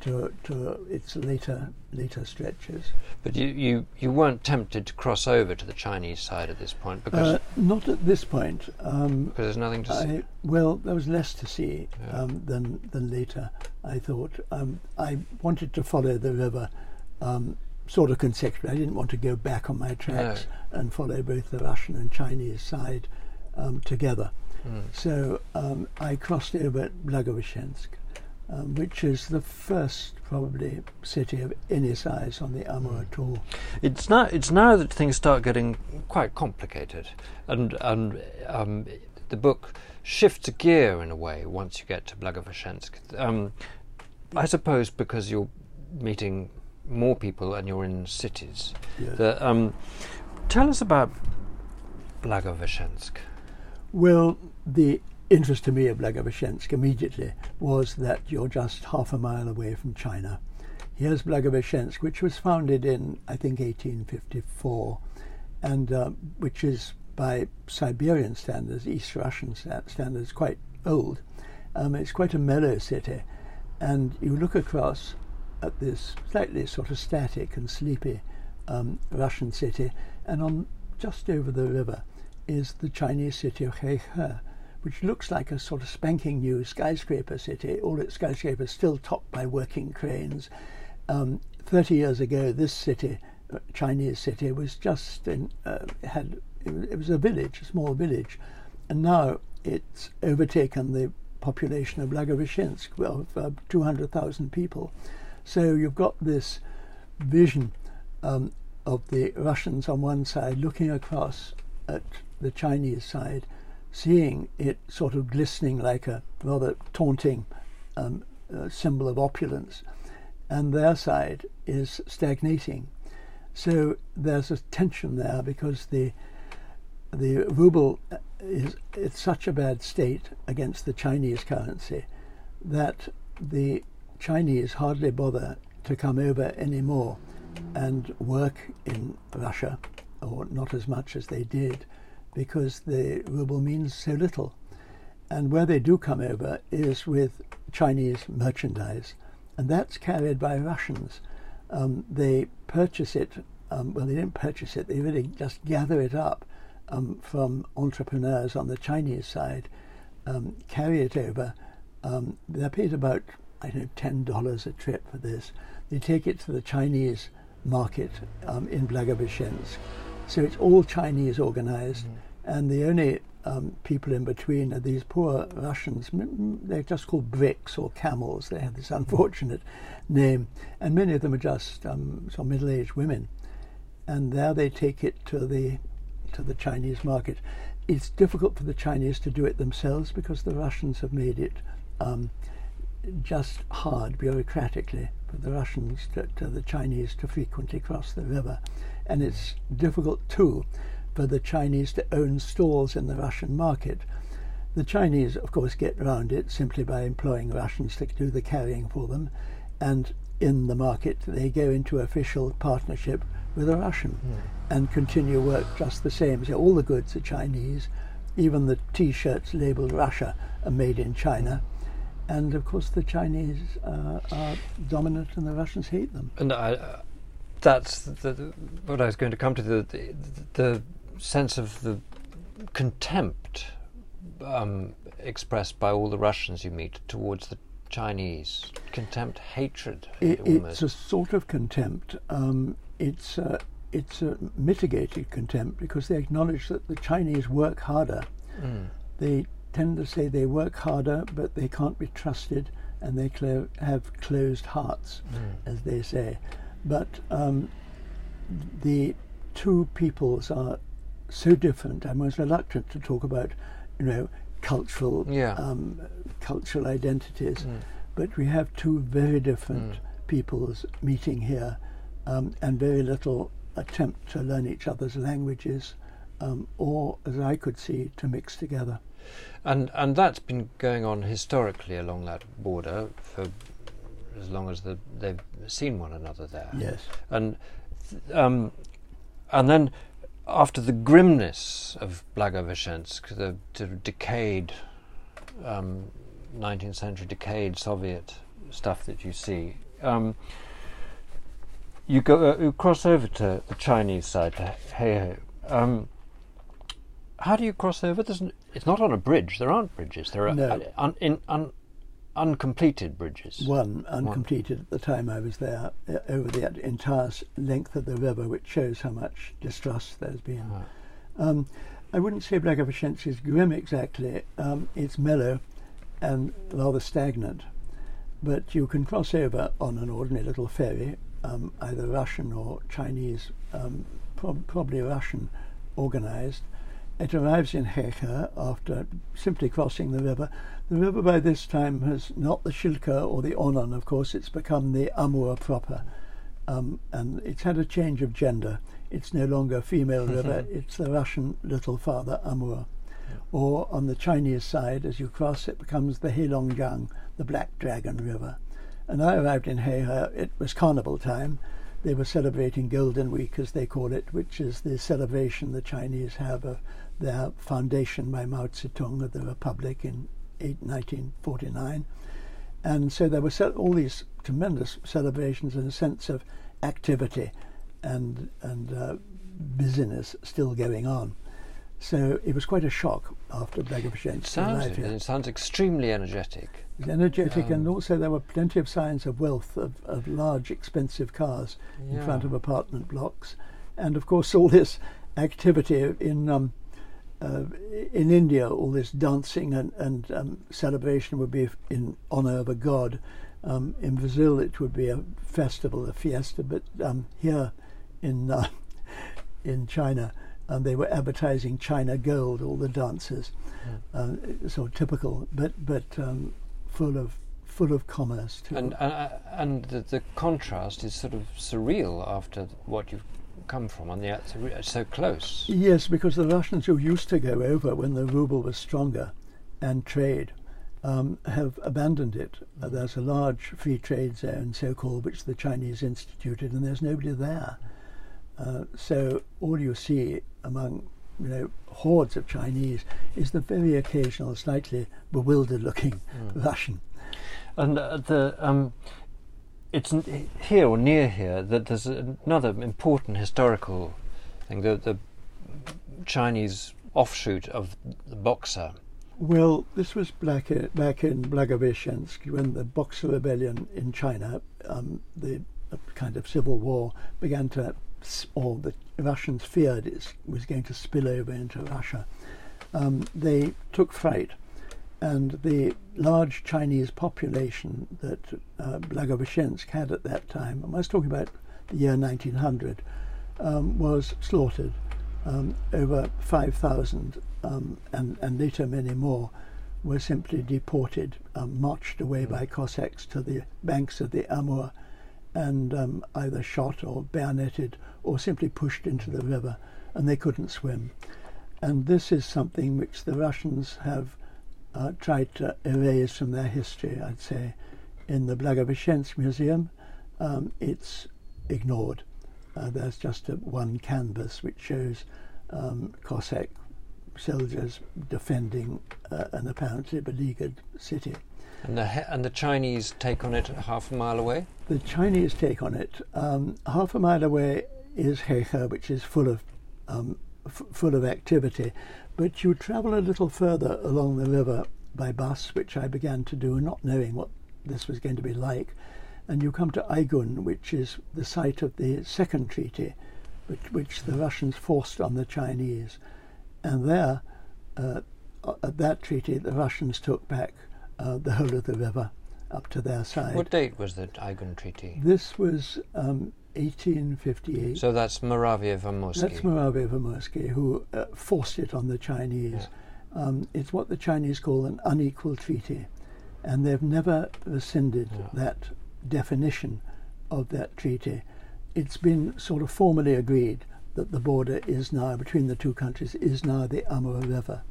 S2: to to its later later stretches.
S3: but you, you, you weren't tempted to cross over to the Chinese side at this point because
S2: Uh, not at this point. Um,
S3: because there's nothing to see.
S2: Well, there was less to see
S3: Yeah.
S2: um, than than later. I thought um, I wanted to follow the river, um, sort of consecutively. I didn't want to go back on my tracks and follow both the Russian and Chinese side um, together.
S3: Mm.
S2: So um, I crossed over at Blagoveshchensk, um, which is the first probably city of any size on the Amur at all.
S3: It's now it's now that things start getting quite complicated, and and um, the book shifts gear in a way once you get to Blagoveshchensk. Um, I suppose because you're meeting more people and you're in cities.
S2: Yeah.
S3: The, um, tell us about Blagoveshchensk.
S2: Well, the interest to me of Blagoveshchensk immediately was that you're just half a mile away from China. Here's Blagoveshchensk, which was founded in, I think, 1854, and uh, which is by Siberian standards, East Russian standards, quite old. Um, it's quite a mellow city, and you look across at this slightly sort of static and sleepy um, Russian city, and on just over the river is the Chinese city of Heihe, which looks like a sort of spanking new skyscraper city. All its skyscrapers still topped by working cranes. Um, Thirty years ago, this city, uh, Chinese city, was just in, uh, had it was a village, a small village, and now it's overtaken the population of Blagoveshchensk of uh, 200,000 people. So you've got this vision um, of the Russians on one side looking across at the Chinese side, seeing it sort of glistening like a rather taunting um, uh, symbol of opulence, and their side is stagnating. So there's a tension there because the the ruble is in such a bad state against the Chinese currency that the Chinese hardly bother to come over anymore and work in Russia, or not as much as they did, because the ruble means so little. And where they do come over is with Chinese merchandise, and that's carried by Russians. Um, they purchase it, um, well, they don't purchase it, they really just gather it up um, from entrepreneurs on the Chinese side, um, carry it over. Um, they're paid about, I don't know, $10 a trip for this. They take it to the Chinese market um, in Blagoveshchensk. So it's all Chinese organized, mm-hmm. and the only um, people in between are these poor Russians. They're just called bricks or camels. They have this unfortunate name, and many of them are just um, some middle-aged women. And there they take it to the to the Chinese market. It's difficult for the Chinese to do it themselves because the Russians have made it um, just hard bureaucratically for the Russians to, to, the Chinese to frequently cross the river. And it's difficult too for the Chinese to own stalls in the Russian market. The Chinese, of course, get around it simply by employing Russians to do the carrying for them. And in the market, they go into official partnership with a Russian mm. and continue work just the same. So all the goods are Chinese, even the T-shirts labelled Russia are made in China. And of course, the Chinese uh, are dominant, and the Russians hate them.
S3: And I, that's the, the, what I was going to come to the, the, the sense of the contempt um, expressed by all the Russians you meet towards the Chinese contempt, hatred.
S2: It, it's a sort of contempt. Um, it's a, it's a mitigated contempt because they acknowledge that the Chinese work harder. Mm. They tend to say they work harder, but they can't be trusted, and they clo- have closed hearts, mm. as they say. But um, the two peoples are so different. I'm most reluctant to talk about, you know, cultural yeah. um, cultural identities, mm. but we have two very different mm. peoples meeting here um, and very little attempt to learn each other's languages, um, or, as I could see, to mix together.
S3: And and that's been going on historically along that border for as long as the, they've seen one another there.
S2: Yes.
S3: And um, and then after the grimness of Blagoveshchensk, the, the decayed um, 19th century decayed Soviet stuff that you see. Um, you go uh, you cross over to the Chinese side to Heihe. Um, how do you cross over? There's n- it's not on a bridge. There aren't bridges. There are
S2: no.
S3: un- un- in, un- uncompleted bridges.
S2: One uncompleted One. at the time I was there uh, over the entire length of the river, which shows how much distrust there's been. Um, I wouldn't say Blagoveshchensk is grim exactly. Um, it's mellow and rather stagnant, but you can cross over on an ordinary little ferry um, either Russian or Chinese, um, prob- probably Russian, organized. It arrives in Heihe after simply crossing the river. The river by this time has not the Shilka or the Onon, of course, it's become the Amur proper. Um, and it's had a change of gender. It's no longer a female river, it's the Russian little father Amur. or on the Chinese side, as you cross, it becomes the Heilongjiang, the Black Dragon River. And I arrived in Heihe, it was carnival time. They were celebrating Golden Week, as they call it, which is the celebration the Chinese have of their foundation by Mao Zedong of the Republic in 1949. And so there were all these tremendous celebrations and a sense of activity and, and uh, busyness still going on. So it was quite a shock after Blagoveshchensk
S3: sounds
S2: arrived
S3: it,
S2: here.
S3: it sounds extremely energetic.
S2: Energetic, and
S3: Um,
S2: also there were plenty of signs of wealth, of, of large, expensive cars in front of apartment blocks, and of course all this activity in um, uh, in India, all this dancing and, and um, celebration would be in honor of a god. Um, in Brazil, it would be a festival, a fiesta, but um, here in uh, in China, um, they were advertising China Gold, all the dancers, uh, so typical, but but um, full of full of commerce too.
S3: And and, uh, and the, the contrast is sort of surreal after what you've come from on the out- so close.
S2: Yes, because the Russians who used to go over when the ruble was stronger and trade um, have abandoned it. Uh, there's a large free trade zone, so called, which the Chinese instituted, and there's nobody there. Uh, so all you see among you know hordes of Chinese is the very occasional, slightly bewildered-looking Russian.
S3: And uh, the um, it's here or near here that there's another important historical thing. The, the Chinese offshoot of the Boxer.
S2: Well, this was back in, back in Blagoveshchensk when the Boxer Rebellion in China, um, the uh, kind of civil war, began to, or the Russians feared it was going to spill over into Russia. Um, they took fright, and the large Chinese population that uh, Blagoveshchensk had at that time, I was talking about the year 1900, um, was slaughtered. Um, over 5,000 um, and, and later many more were simply deported, um, marched away by Cossacks to the banks of the Amur and um, either shot or bayoneted or simply pushed into the river and they couldn't swim. And this is something which the Russians have uh, tried to erase from their history, I'd say. In the Blagoveshchensk Museum, um, it's ignored. Uh, there's just a, one canvas which shows um, Cossack soldiers defending uh, an apparently beleaguered city.
S3: And the he- and the Chinese take on it half a mile away.
S2: The Chinese take on it. Um, half a mile away is Heihe, which is full of um, full of activity, but you travel a little further along the river by bus, which I began to do, not knowing what this was going to be like, and you come to Aigun, which is the site of the second treaty, which, which the Russians forced on the Chinese, and there, uh, at that treaty, the Russians took back uh, the whole of the river up to their side.
S3: What date was the Aigun Treaty?
S2: This was um, 1858.
S3: So that's Muraviev Amursky.
S2: That's Muraviev Amursky who uh, forced it on the Chinese. Um, it's what the Chinese call an unequal treaty, and they've never rescinded
S3: Yeah.
S2: that definition of that treaty. It's been sort of formally agreed that the border is now between the two countries is now the Amur River,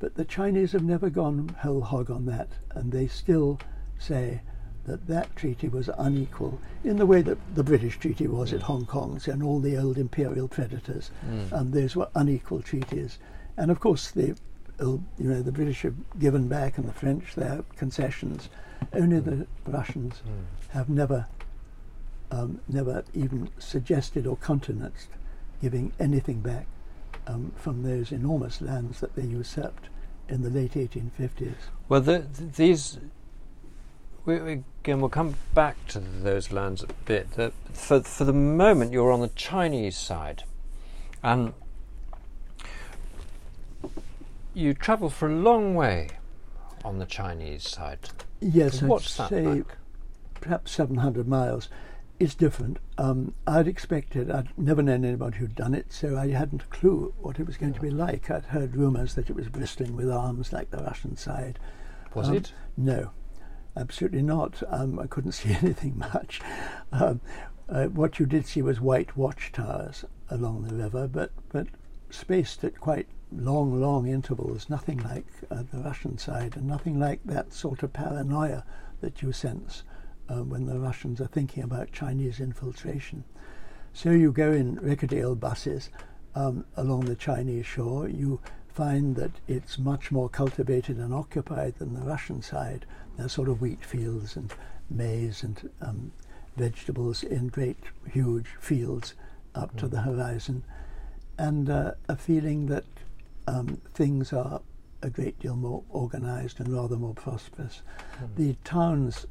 S2: but the Chinese have never gone whole hog on that, and they still say that that treaty was unequal in the way that the British treaty was at Hong Kong's and all the old imperial predators. And those were unequal treaties, and of course the uh, you know the British have given back and the French their concessions. Only the Russians have never um, never even suggested or countenanced giving anything back um, from those enormous lands that they usurped in the late 1850s.
S3: Well, the, th- these. We, we, again, we'll come back to those lands a bit. For for the moment, you're on the Chinese side, and you travel for a long way on the Chinese side.
S2: Yes, I'd
S3: that
S2: say
S3: like?
S2: perhaps 700 miles. It's different. Um, I'd expected, I'd never known anybody who'd done it, so I hadn't a clue what it was going to be like. I'd heard rumours that it was bristling with arms like the Russian side.
S3: Was
S2: Um,
S3: it?
S2: No, absolutely not. Um, I couldn't see anything much. Um, uh, what you did see was white watchtowers along the river, but, but spaced at quite long, long intervals, nothing like uh, the Russian side, and nothing like that sort of paranoia that you sense uh, when the Russians are thinking about Chinese infiltration. So you go in rickety old buses um, along the Chinese shore, you find that it's much more cultivated and occupied than the Russian side. There's sort of wheat fields and maize and um, vegetables in great, huge fields up mm. to the horizon, and uh, a feeling that um, things are a great deal more organized and rather more prosperous. Mm. The towns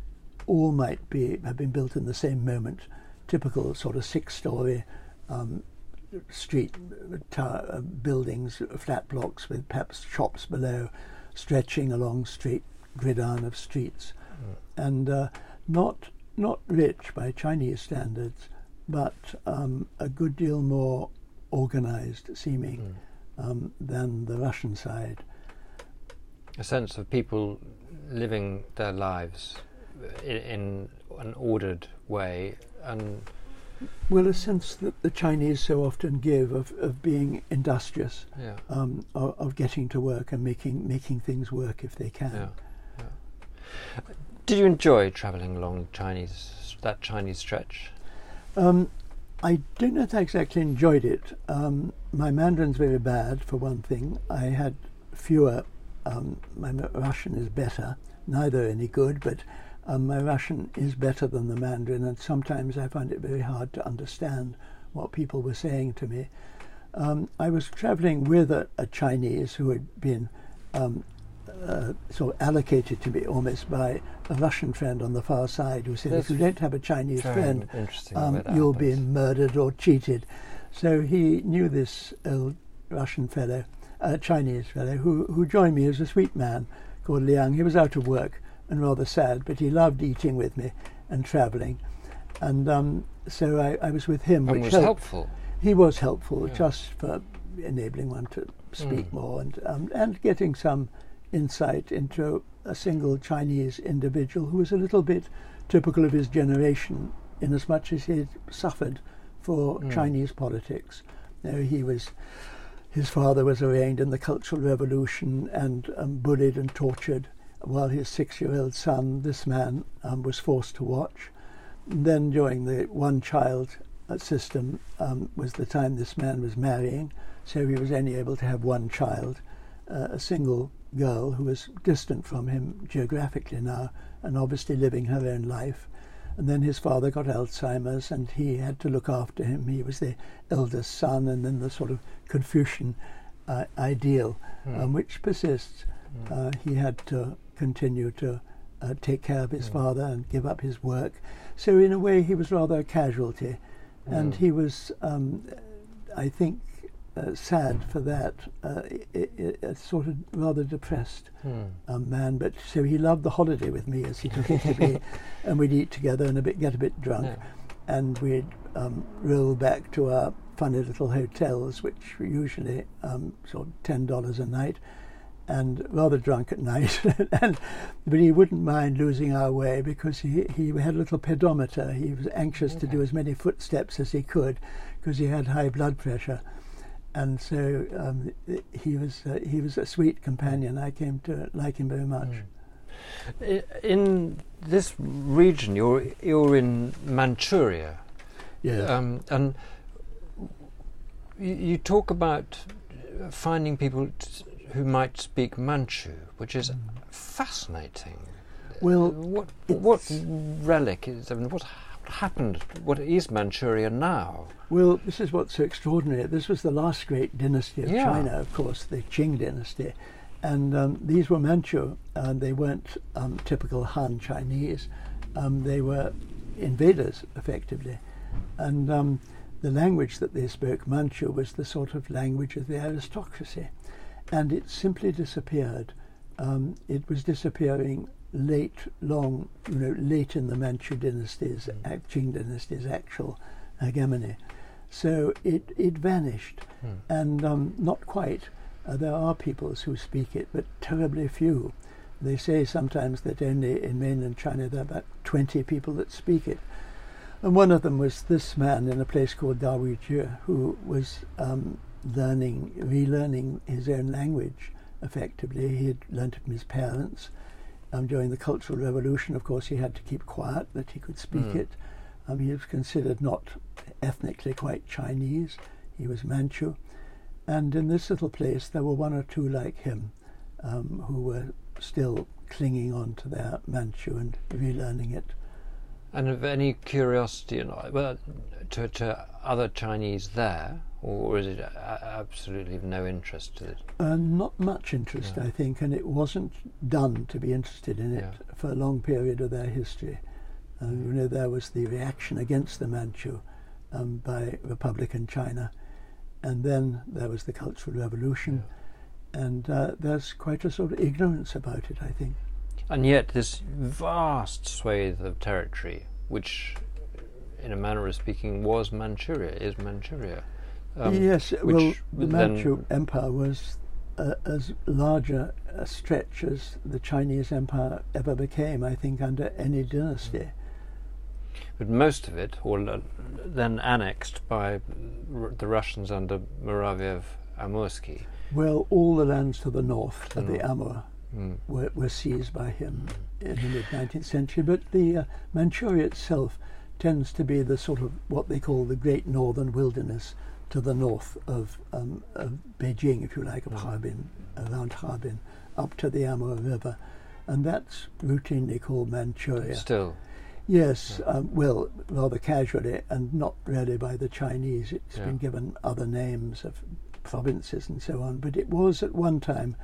S2: all might be have been built in the same moment, typical sort of six-story um, street tower, uh, buildings, flat blocks with perhaps shops below, stretching along straight gridiron of streets, mm. and uh, not not rich by Chinese standards, but um, a good deal more organized seeming mm. um, than the Russian side.
S3: A sense of people living their lives in, in an ordered way and
S2: well, a sense that the Chinese so often give of, of being industrious, yeah. um, of, of, getting to work and making making things work if they can. Yeah.
S3: Did you enjoy travelling along Chinese that Chinese stretch?
S2: Um, I don't know if I exactly enjoyed it. Um, my Mandarin's very bad, for one thing. I had fewer. Um, my Russian is better, neither any good, but um, my Russian is better than the Mandarin, and sometimes I find it very hard to understand what people were saying to me. Um, I was traveling with a, a, Chinese who had been um, uh, sort of allocated to me almost by a Russian friend on the far side who said, That's if you don't have a Chinese friend, um, you'll be murdered or cheated. So he knew this old Russian fellow, uh, Chinese fellow, who, who joined me as a sweet man called Liang. He was out of work and rather sad, but he loved eating with me and travelling. And um, so I, I, was with him.
S3: And
S2: which
S3: was helped. helpful.
S2: He was helpful yeah. just for enabling one to speak mm. more and, um, and getting some insight into a single Chinese individual who was a little bit typical of his generation in as much as he had suffered for mm. Chinese politics. You know, he was his father was arraigned in the Cultural Revolution and um, bullied and tortured while his six-year-old son, this man, um, was forced to watch. And then during the one-child uh, system um, was the time this man was marrying, so he was only able to have one child, uh, a single girl who was distant from him geographically now and obviously living her own life. And then his father got Alzheimer's and he had to look after him. He was the eldest son and then the sort of Confucian uh, ideal, mm. um, which persists. Mm. he had to continue to uh, take care of his mm. father and give up his work. So, in a way, he was rather a casualty. And he was, um, I think, uh, sad for that, uh, a sort of rather depressed mm. um, man. But so he loved the holiday with me, as he took it to be, and we'd eat together and a bit, get a bit drunk, yeah. and we'd um, roll back to our funny little hotels, which were usually um, sort of ten dollars a night, and rather drunk at night. and, but he wouldn't mind losing our way because he, he had a little pedometer. He was anxious okay. to do as many footsteps as he could because he had high blood pressure. And so um, he was uh, he was a sweet companion. I came to like him very much.
S3: Mm. In this region, you're you're in Manchuria.
S2: Yeah. Um,
S3: and you, talk about finding people. T- who might speak Manchu, which is fascinating.
S2: Well,
S3: what what relic is? I mean, what happened? What is Manchuria now?
S2: Well, this is what's so extraordinary. This was the last great dynasty of yeah. China, of course, the Qing dynasty, and um, these were Manchu, and they weren't um, typical Han Chinese. Um, they were invaders, effectively, and um, the language that they spoke, Manchu, was the sort of language of the aristocracy and it simply disappeared. Um, it was disappearing late, long, you know, late in the Manchu dynasty's, mm. Qing dynasty's actual hegemony. So it, it vanished, mm. and um, not quite. Uh, there are peoples who speak it, but terribly few. They say sometimes that only in mainland China there are about 20 people that speak it. And one of them was this man in a place called Dawujie, who was um, learning, relearning his own language effectively. He had learnt it from his parents. Um, during the Cultural Revolution, of course, he had to keep quiet that he could speak
S3: Mm.
S2: it. Um, he was considered not ethnically quite Chinese. He was Manchu. And in this little place, there were one or two like him um, who were still clinging on to their Manchu and relearning it.
S3: And of any curiosity, and well, to, to other Chinese there, or is it absolutely of no interest to it?
S2: Uh, not much interest,
S3: Yeah.
S2: I think, and it wasn't done to be interested in it
S3: Yeah.
S2: for a long period of their history. Uh, you know, there was the reaction against the Manchu um, by Republican China, and then there was the Cultural Revolution, and uh, there's quite a sort of ignorance about it, I think.
S3: And yet, this vast swathe of territory, which, in a manner of speaking, was Manchuria, is Manchuria. Um,
S2: yes,
S3: which
S2: well, the Manchu Empire was uh, as larger a stretch as the Chinese Empire ever became, I think, under any dynasty.
S3: But most of it, or then annexed by r- the Russians under Muraviev Amursky.
S2: Well, all the lands to the north
S3: To
S2: of
S3: the
S2: the Amur
S3: Mm.
S2: were, were seized by him in the mid 19th century, but the uh, Manchuria itself tends to be the sort of what they call the Great Northern Wilderness to the north of, um, of Beijing, if you like, of
S3: Mm.
S2: Harbin, around Harbin, up to the Amur River. And that's routinely called Manchuria.
S3: Still,
S2: Yes, um, well, rather casually, and not really by the Chinese. It's
S3: Yeah.
S2: been given other names of provinces and so on, but it was at one time,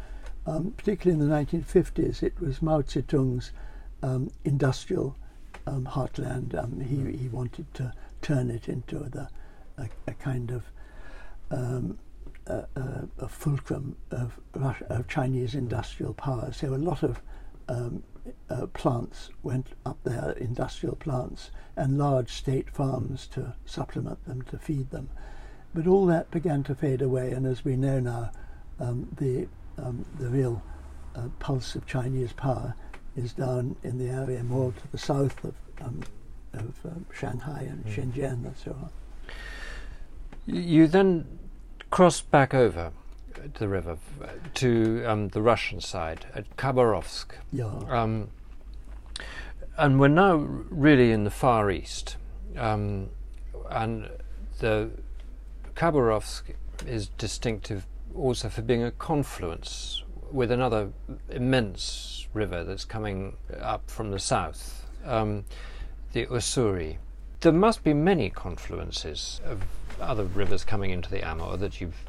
S2: um, particularly in the 1950s, it was Mao Zedong's um, industrial um, heartland. Um, he, he wanted to turn it into the, a, a kind of um, a, a, a fulcrum of, Russia, of Chinese industrial power. So a lot of um, uh, plants went up there, industrial plants, and large state farms to supplement them, to feed them. But all that began to fade away, and as we know now, um, the um, the real uh, pulse of Chinese power is down in the area more to the south of um, of um, Shanghai and
S3: Mm.
S2: Shenzhen and so on.
S3: You then crossed back over the river to um, the Russian side at Khabarovsk.
S2: Yeah.
S3: Um, and we're now really in the Far East. Um, and the Khabarovsk is distinctive also for being a confluence with another immense river that's coming up from the south, um, the Ussuri. There must be many confluences of other rivers coming into the Amur that you've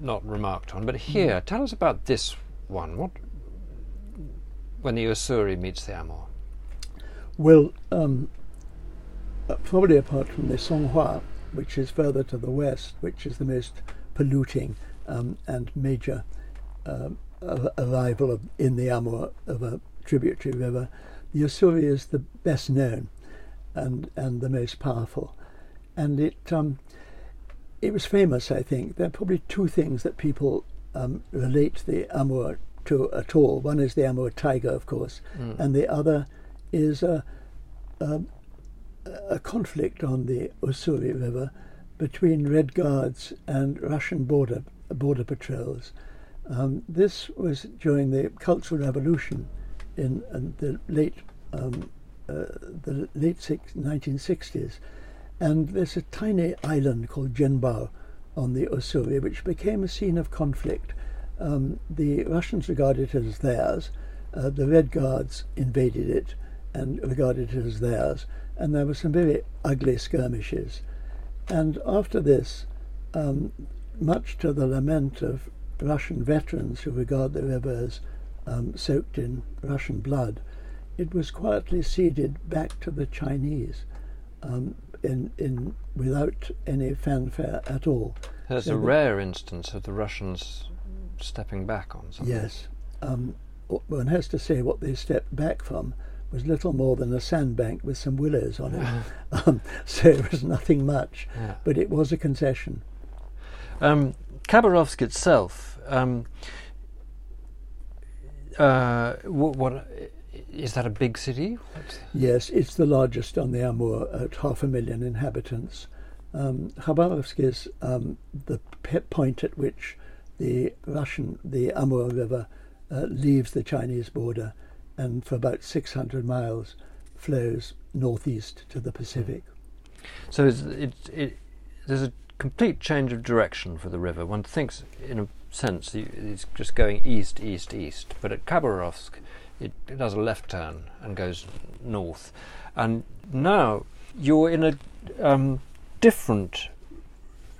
S3: not remarked on. But here, tell us about this one. What when the Ussuri meets the Amur?
S2: Well, um, uh, probably apart from the Songhua, which is further to the west, which is the most polluting um, and major um, arrival of, in the Amur of a tributary river, the Ussuri is the best known and and the most powerful, and it um, it was famous. I think there are probably two things that people um, relate the Amur to at all. One is the Amur tiger, of course,
S3: Mm.
S2: and the other is a, a, a conflict on the Ussuri River between Red Guards and Russian border border patrols. Um, this was during the Cultural Revolution in, in the late um, uh, the late six, 1960s, and there's a tiny island called Zhenbao on the Ussuri, which became a scene of conflict. Um, the Russians regarded it as theirs. Uh, the Red Guards invaded it and regarded it as theirs, and there were some very ugly skirmishes. And after this, um, much to the lament of Russian veterans who regard the river as um, soaked in Russian blood, it was quietly ceded back to the Chinese um, in, in, without any fanfare at all.
S3: There's
S2: So
S3: a rare instance of the Russians stepping back on something.
S2: Yes. Um, one has to say what they stepped back from was little more than a sandbank with some willows on it. um, so it was nothing much,
S3: Yeah.
S2: but it was a concession.
S3: Um, Khabarovsk itself, um, uh, what, what is that a big city? What-
S2: Yes, it's the largest on the Amur at half a million inhabitants. Um, Khabarovsk is um, the point at which the Russian, the Amur River, uh, leaves the Chinese border and for about 600 miles flows northeast to the Pacific.
S3: So it's, it, it, there's a complete change of direction for the river. One thinks, in a sense, it's just going east, east, east. But at Khabarovsk, it, it does a left turn and goes north. And now you're in a um, different,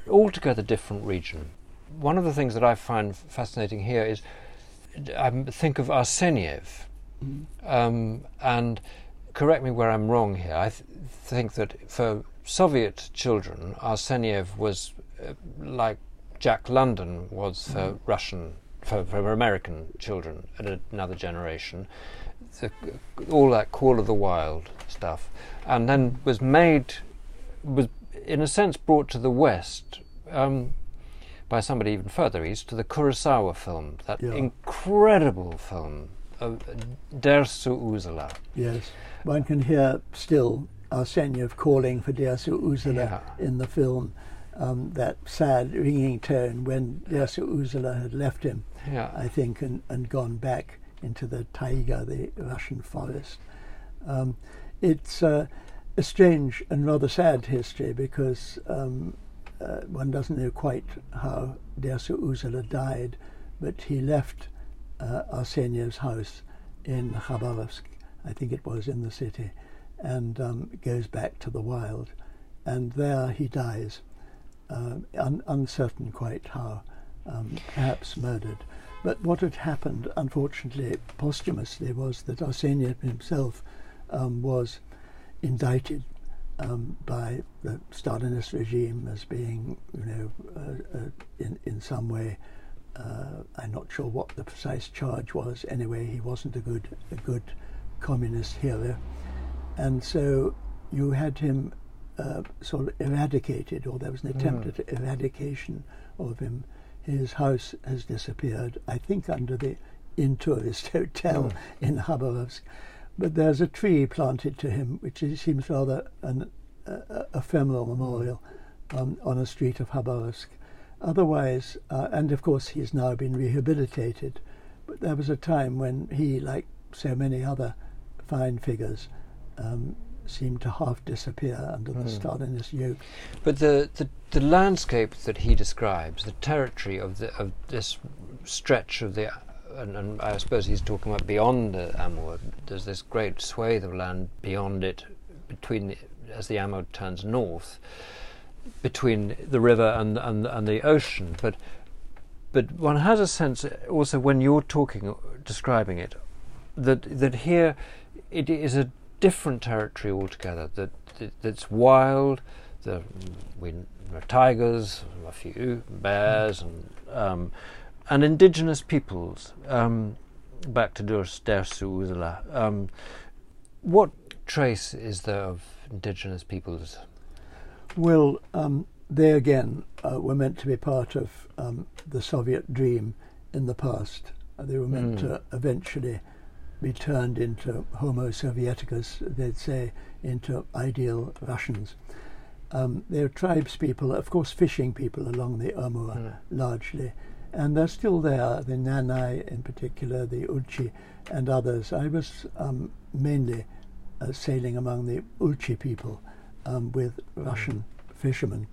S3: altogether different region. One of the things that I find fascinating here is I think of Arseniev, um, and correct me where I'm wrong here. I th- think that for Soviet children, Arseniev was uh, like Jack London was for Russian, for, for American children at another generation. The, all that Call of the Wild stuff, and then was made, was in a sense brought to the West. Um, by somebody even further east to the Kurosawa film, that
S2: Yeah.
S3: incredible film, uh, Dersu Uzala.
S2: Yes, one can hear still Arseniev calling for Dersu Uzala
S3: Yeah.
S2: in the film. Um, that sad ringing tone when Dersu Uzala had left him,
S3: Yeah.
S2: I think, and, and gone back into the taiga, the Russian forest. Um, it's uh, a strange and rather sad history because um, uh, one doesn't know quite how Dersu Uzala died, but he left uh, house in Khabarovsk, I think it was in the city, and um, goes back to the wild. And there he dies, uh, un- uncertain quite how, um, perhaps murdered. But what had happened, unfortunately, posthumously, was that Arseniev himself um, was indicted um, by the Stalinist regime as being, you know, uh, uh, in in some way. Uh, I'm not sure what the precise charge was. Anyway, he wasn't a good a good communist hero, and so you had him uh, sort of eradicated, or there was an attempt at eradication of him. His house has disappeared. I think under the Intourist Hotel in Khabarovsk. But there's a tree planted to him, which is, seems rather an uh, ephemeral memorial um, on a street of Khabarovsk. Otherwise, uh, and of course, he's now been rehabilitated. But there was a time when he, like so many other fine figures, um, seemed to half disappear under the hmm. Stalinist yoke.
S3: But the, the, the landscape that he describes, the territory of the of this stretch of the, and, and I suppose he's talking about beyond the Amur. There's this great swathe of land beyond it, between the, as the Amur turns north, between the river and and and the ocean. But but one has a sense also when you're talking, describing it, that that here it is a different territory altogether. That, that that's wild. The we are tigers, a few bears, and um, and indigenous peoples. Um, back to Durs Dersu Um, what trace is there of indigenous peoples?
S2: Well, um, they again uh, were meant to be part of um, the Soviet dream in the past. Uh, they were meant
S3: Mm.
S2: to eventually be turned into Homo Sovieticus, they'd say, into ideal Russians. Um, they're tribes people, of course, fishing people along the Amur
S3: Mm.
S2: largely, and they're still there. The Nanai, in particular, the Ulchi, and others. I was um, mainly uh, sailing among the Ulchi people um, with Russian fishermen,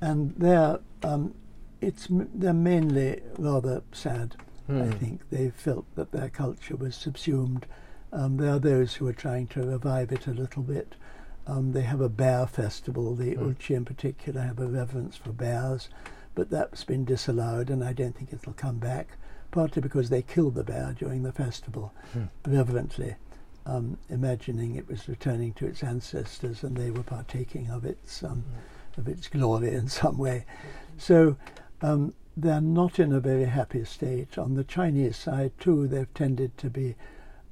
S2: and they're, um, it's, they're mainly rather sad. I
S3: Hmm.
S2: think they felt that their culture was subsumed. Um, there are those who are trying to revive it a little bit. Um, they have a bear festival. The
S3: Hmm.
S2: Ulchi, in particular, have a reverence for bears, but that's been disallowed, and I don't think it'll come back. Partly because they killed the bear during the festival,
S3: Hmm.
S2: reverently, um, imagining it was returning to its ancestors, and they were partaking of its um, of its glory in some way. So um, they're not in a very happy state. On the Chinese side, too, they've tended to be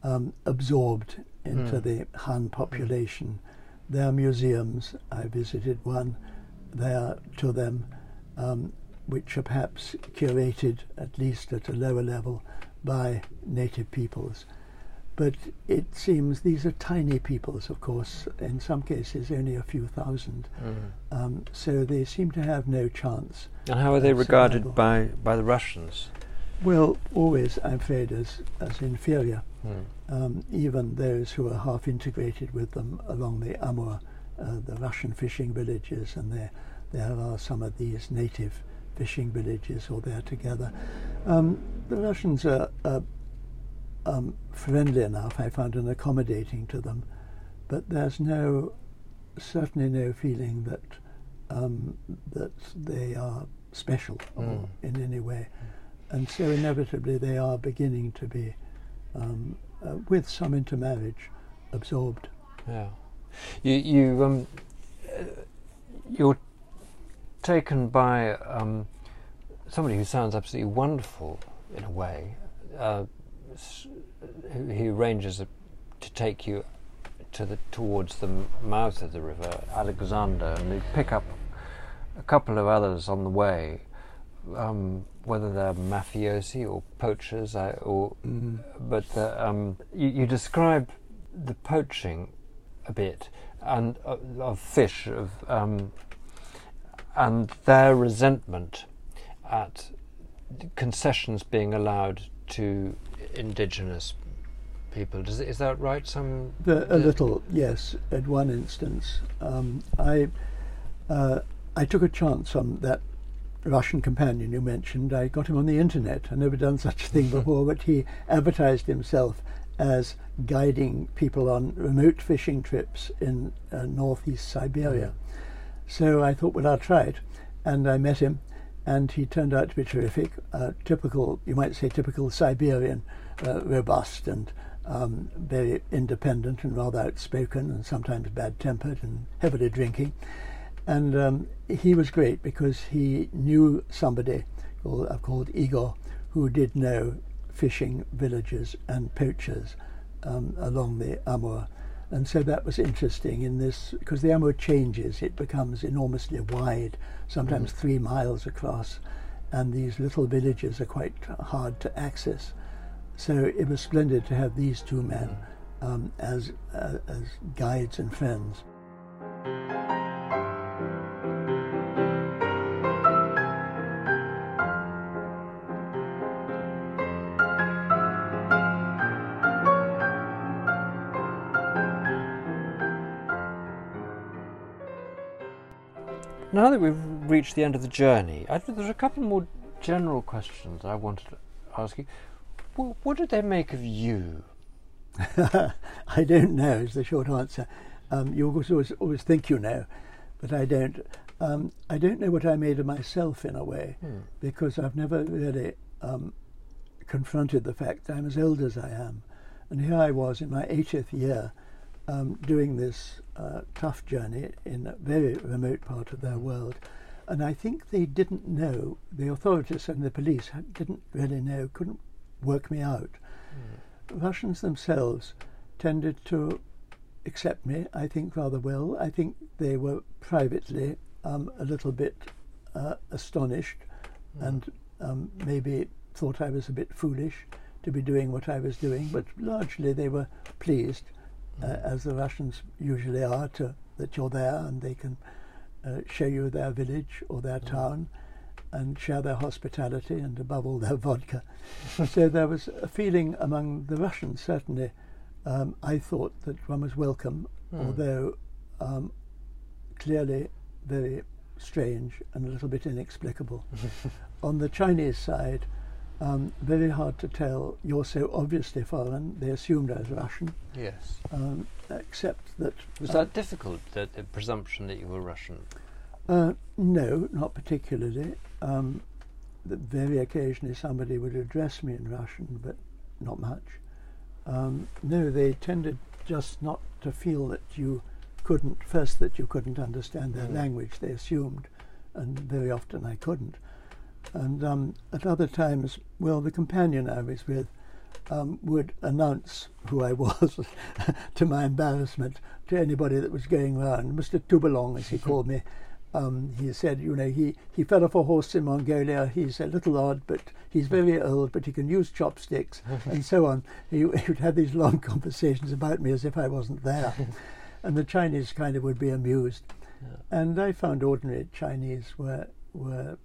S2: um, absorbed into
S3: Mm.
S2: the Han population. Their museums, I visited one there to them, um, which are perhaps curated, at least at a lower level, by native peoples. But it seems these are tiny peoples, of course, in some cases only a few thousand.
S3: Mm.
S2: Um, so they seem to have no chance.
S3: And how are they regarded
S2: survival.
S3: by, by the Russians?
S2: Well, always, I'm afraid, as, as inferior.
S3: Mm.
S2: Um, even those who are half integrated with them along the Amur, uh, the Russian fishing villages, and there, there are some of these native fishing villages all there together. Um, the Russians are, are um, friendly enough, I found, and accommodating to them, but there's no, certainly no feeling that um, that they are special
S3: Mm.
S2: in any way, and so inevitably they are beginning to be, um, uh, with some intermarriage, absorbed.
S3: Yeah. You, you, um, uh, you're taken by um, somebody who sounds absolutely wonderful in a way. Uh, who, he arranges a, to take you to the towards the mouth of the river, Alexander, and they pick up a couple of others on the way. Um, whether they're mafiosi or poachers, I, or but uh, um, you, you describe the poaching a bit and uh, of fish of um, and their resentment at concessions being allowed to indigenous people. Does, is that right? Some
S2: The, a little, yes. At one instance, um, I uh, I took a chance on that Russian companion you mentioned. I got him on the internet. I've never done such a thing before, but he advertised himself as guiding people on remote fishing trips in uh, northeast Siberia. So I thought, well, I'll try it. And I met him, and he turned out to be terrific. Uh, typical, you might say, typical Siberian, uh, robust and um, very independent and rather outspoken and sometimes bad tempered and heavily drinking. And um, he was great because he knew somebody called, I've called Igor who did know fishing villages and poachers um, along the Amur. And so that was interesting in this because the Amur changes, it becomes enormously wide, sometimes three miles across, and these little villages are quite hard to access. So it was splendid to have these two men um, as uh, as guides and friends.
S3: Now that we've reached the end of the journey, I, there's a couple more general questions I wanted to ask you. What, what did they make of you?
S2: I don't know is the short answer. Um, you always, always think you know, but I don't. Um, I don't know what I made of myself in a way because I've never really um, confronted the fact that I'm as old as I am, and here I was in my 80th year, um, doing this uh, tough journey in a very remote part of their world, and I think they didn't know. The authorities and the police didn't really know, couldn't work me out. Russians themselves tended to accept me, I think, rather well. I think they were privately um, a little bit uh, astonished and um, maybe thought I was a bit foolish to be doing what I was doing, but largely they were pleased, uh, as the Russians usually are, to, that you're there and they can uh, show you their village or their town and share their hospitality and above all their vodka. so there was a feeling among the Russians, certainly, um, I thought that one was welcome, although um, clearly very strange and a little bit inexplicable. On the Chinese side, um, very hard to tell. You're so obviously foreign, they assumed I was Russian,
S3: Yes.
S2: um, except that.
S3: Was
S2: uh,
S3: that difficult, the, the presumption that you were Russian?
S2: Uh, no, not particularly. Um, very occasionally somebody would address me in Russian, but not much. Um, no, they tended just not to feel that you couldn't, first, that you couldn't understand their
S3: Mm.
S2: language, they assumed, and very often I couldn't. And um, at other times, well, the companion I was with um, would announce who I was, to my embarrassment, to anybody that was going round. Mr. Tubalong, as he called me, Um, he said, you know, he, he fell off a horse in Mongolia. He's a little odd, but he's very old, but he can use chopsticks and so on. He, he would have these long conversations about me as if I wasn't there. and the Chinese kind of would be amused.
S3: Yeah.
S2: And I found ordinary Chinese were, were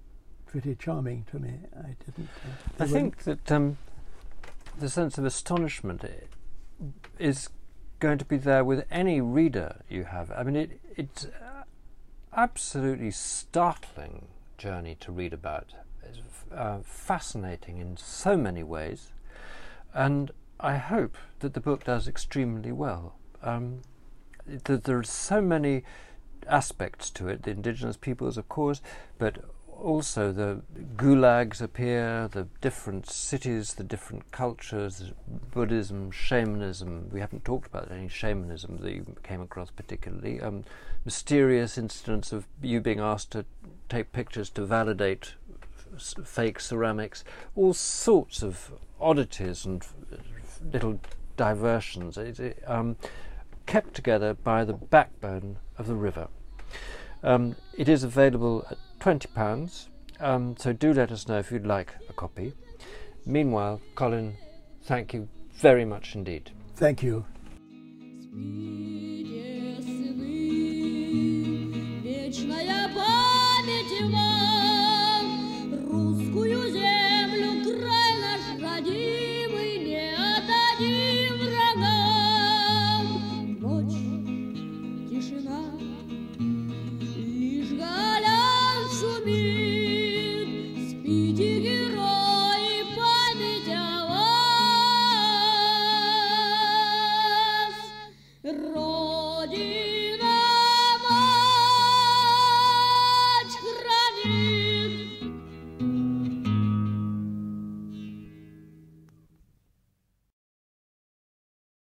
S2: pretty charming to me. I didn't. Uh,
S3: I think that um, the sense of astonishment is going to be there with any reader you have. I mean, it, it's absolutely startling journey to read about. It's uh, fascinating in so many ways, and I hope that the book does extremely well. Um, th- there are so many aspects to it. The indigenous peoples, of course, but also the gulags appear, the different cities, the different cultures, Buddhism, shamanism. We haven't talked about any shamanism that you came across particularly. Um, mysterious incidents of you being asked to take pictures to validate fake ceramics, all sorts of oddities and little diversions. It, it, um, kept together by the backbone of the river. Um, it is available at £20. Um, so do let us know if you'd like a copy. Meanwhile, Colin, thank you very much indeed.
S2: Thank you.
S4: вечная память вам русскую землю.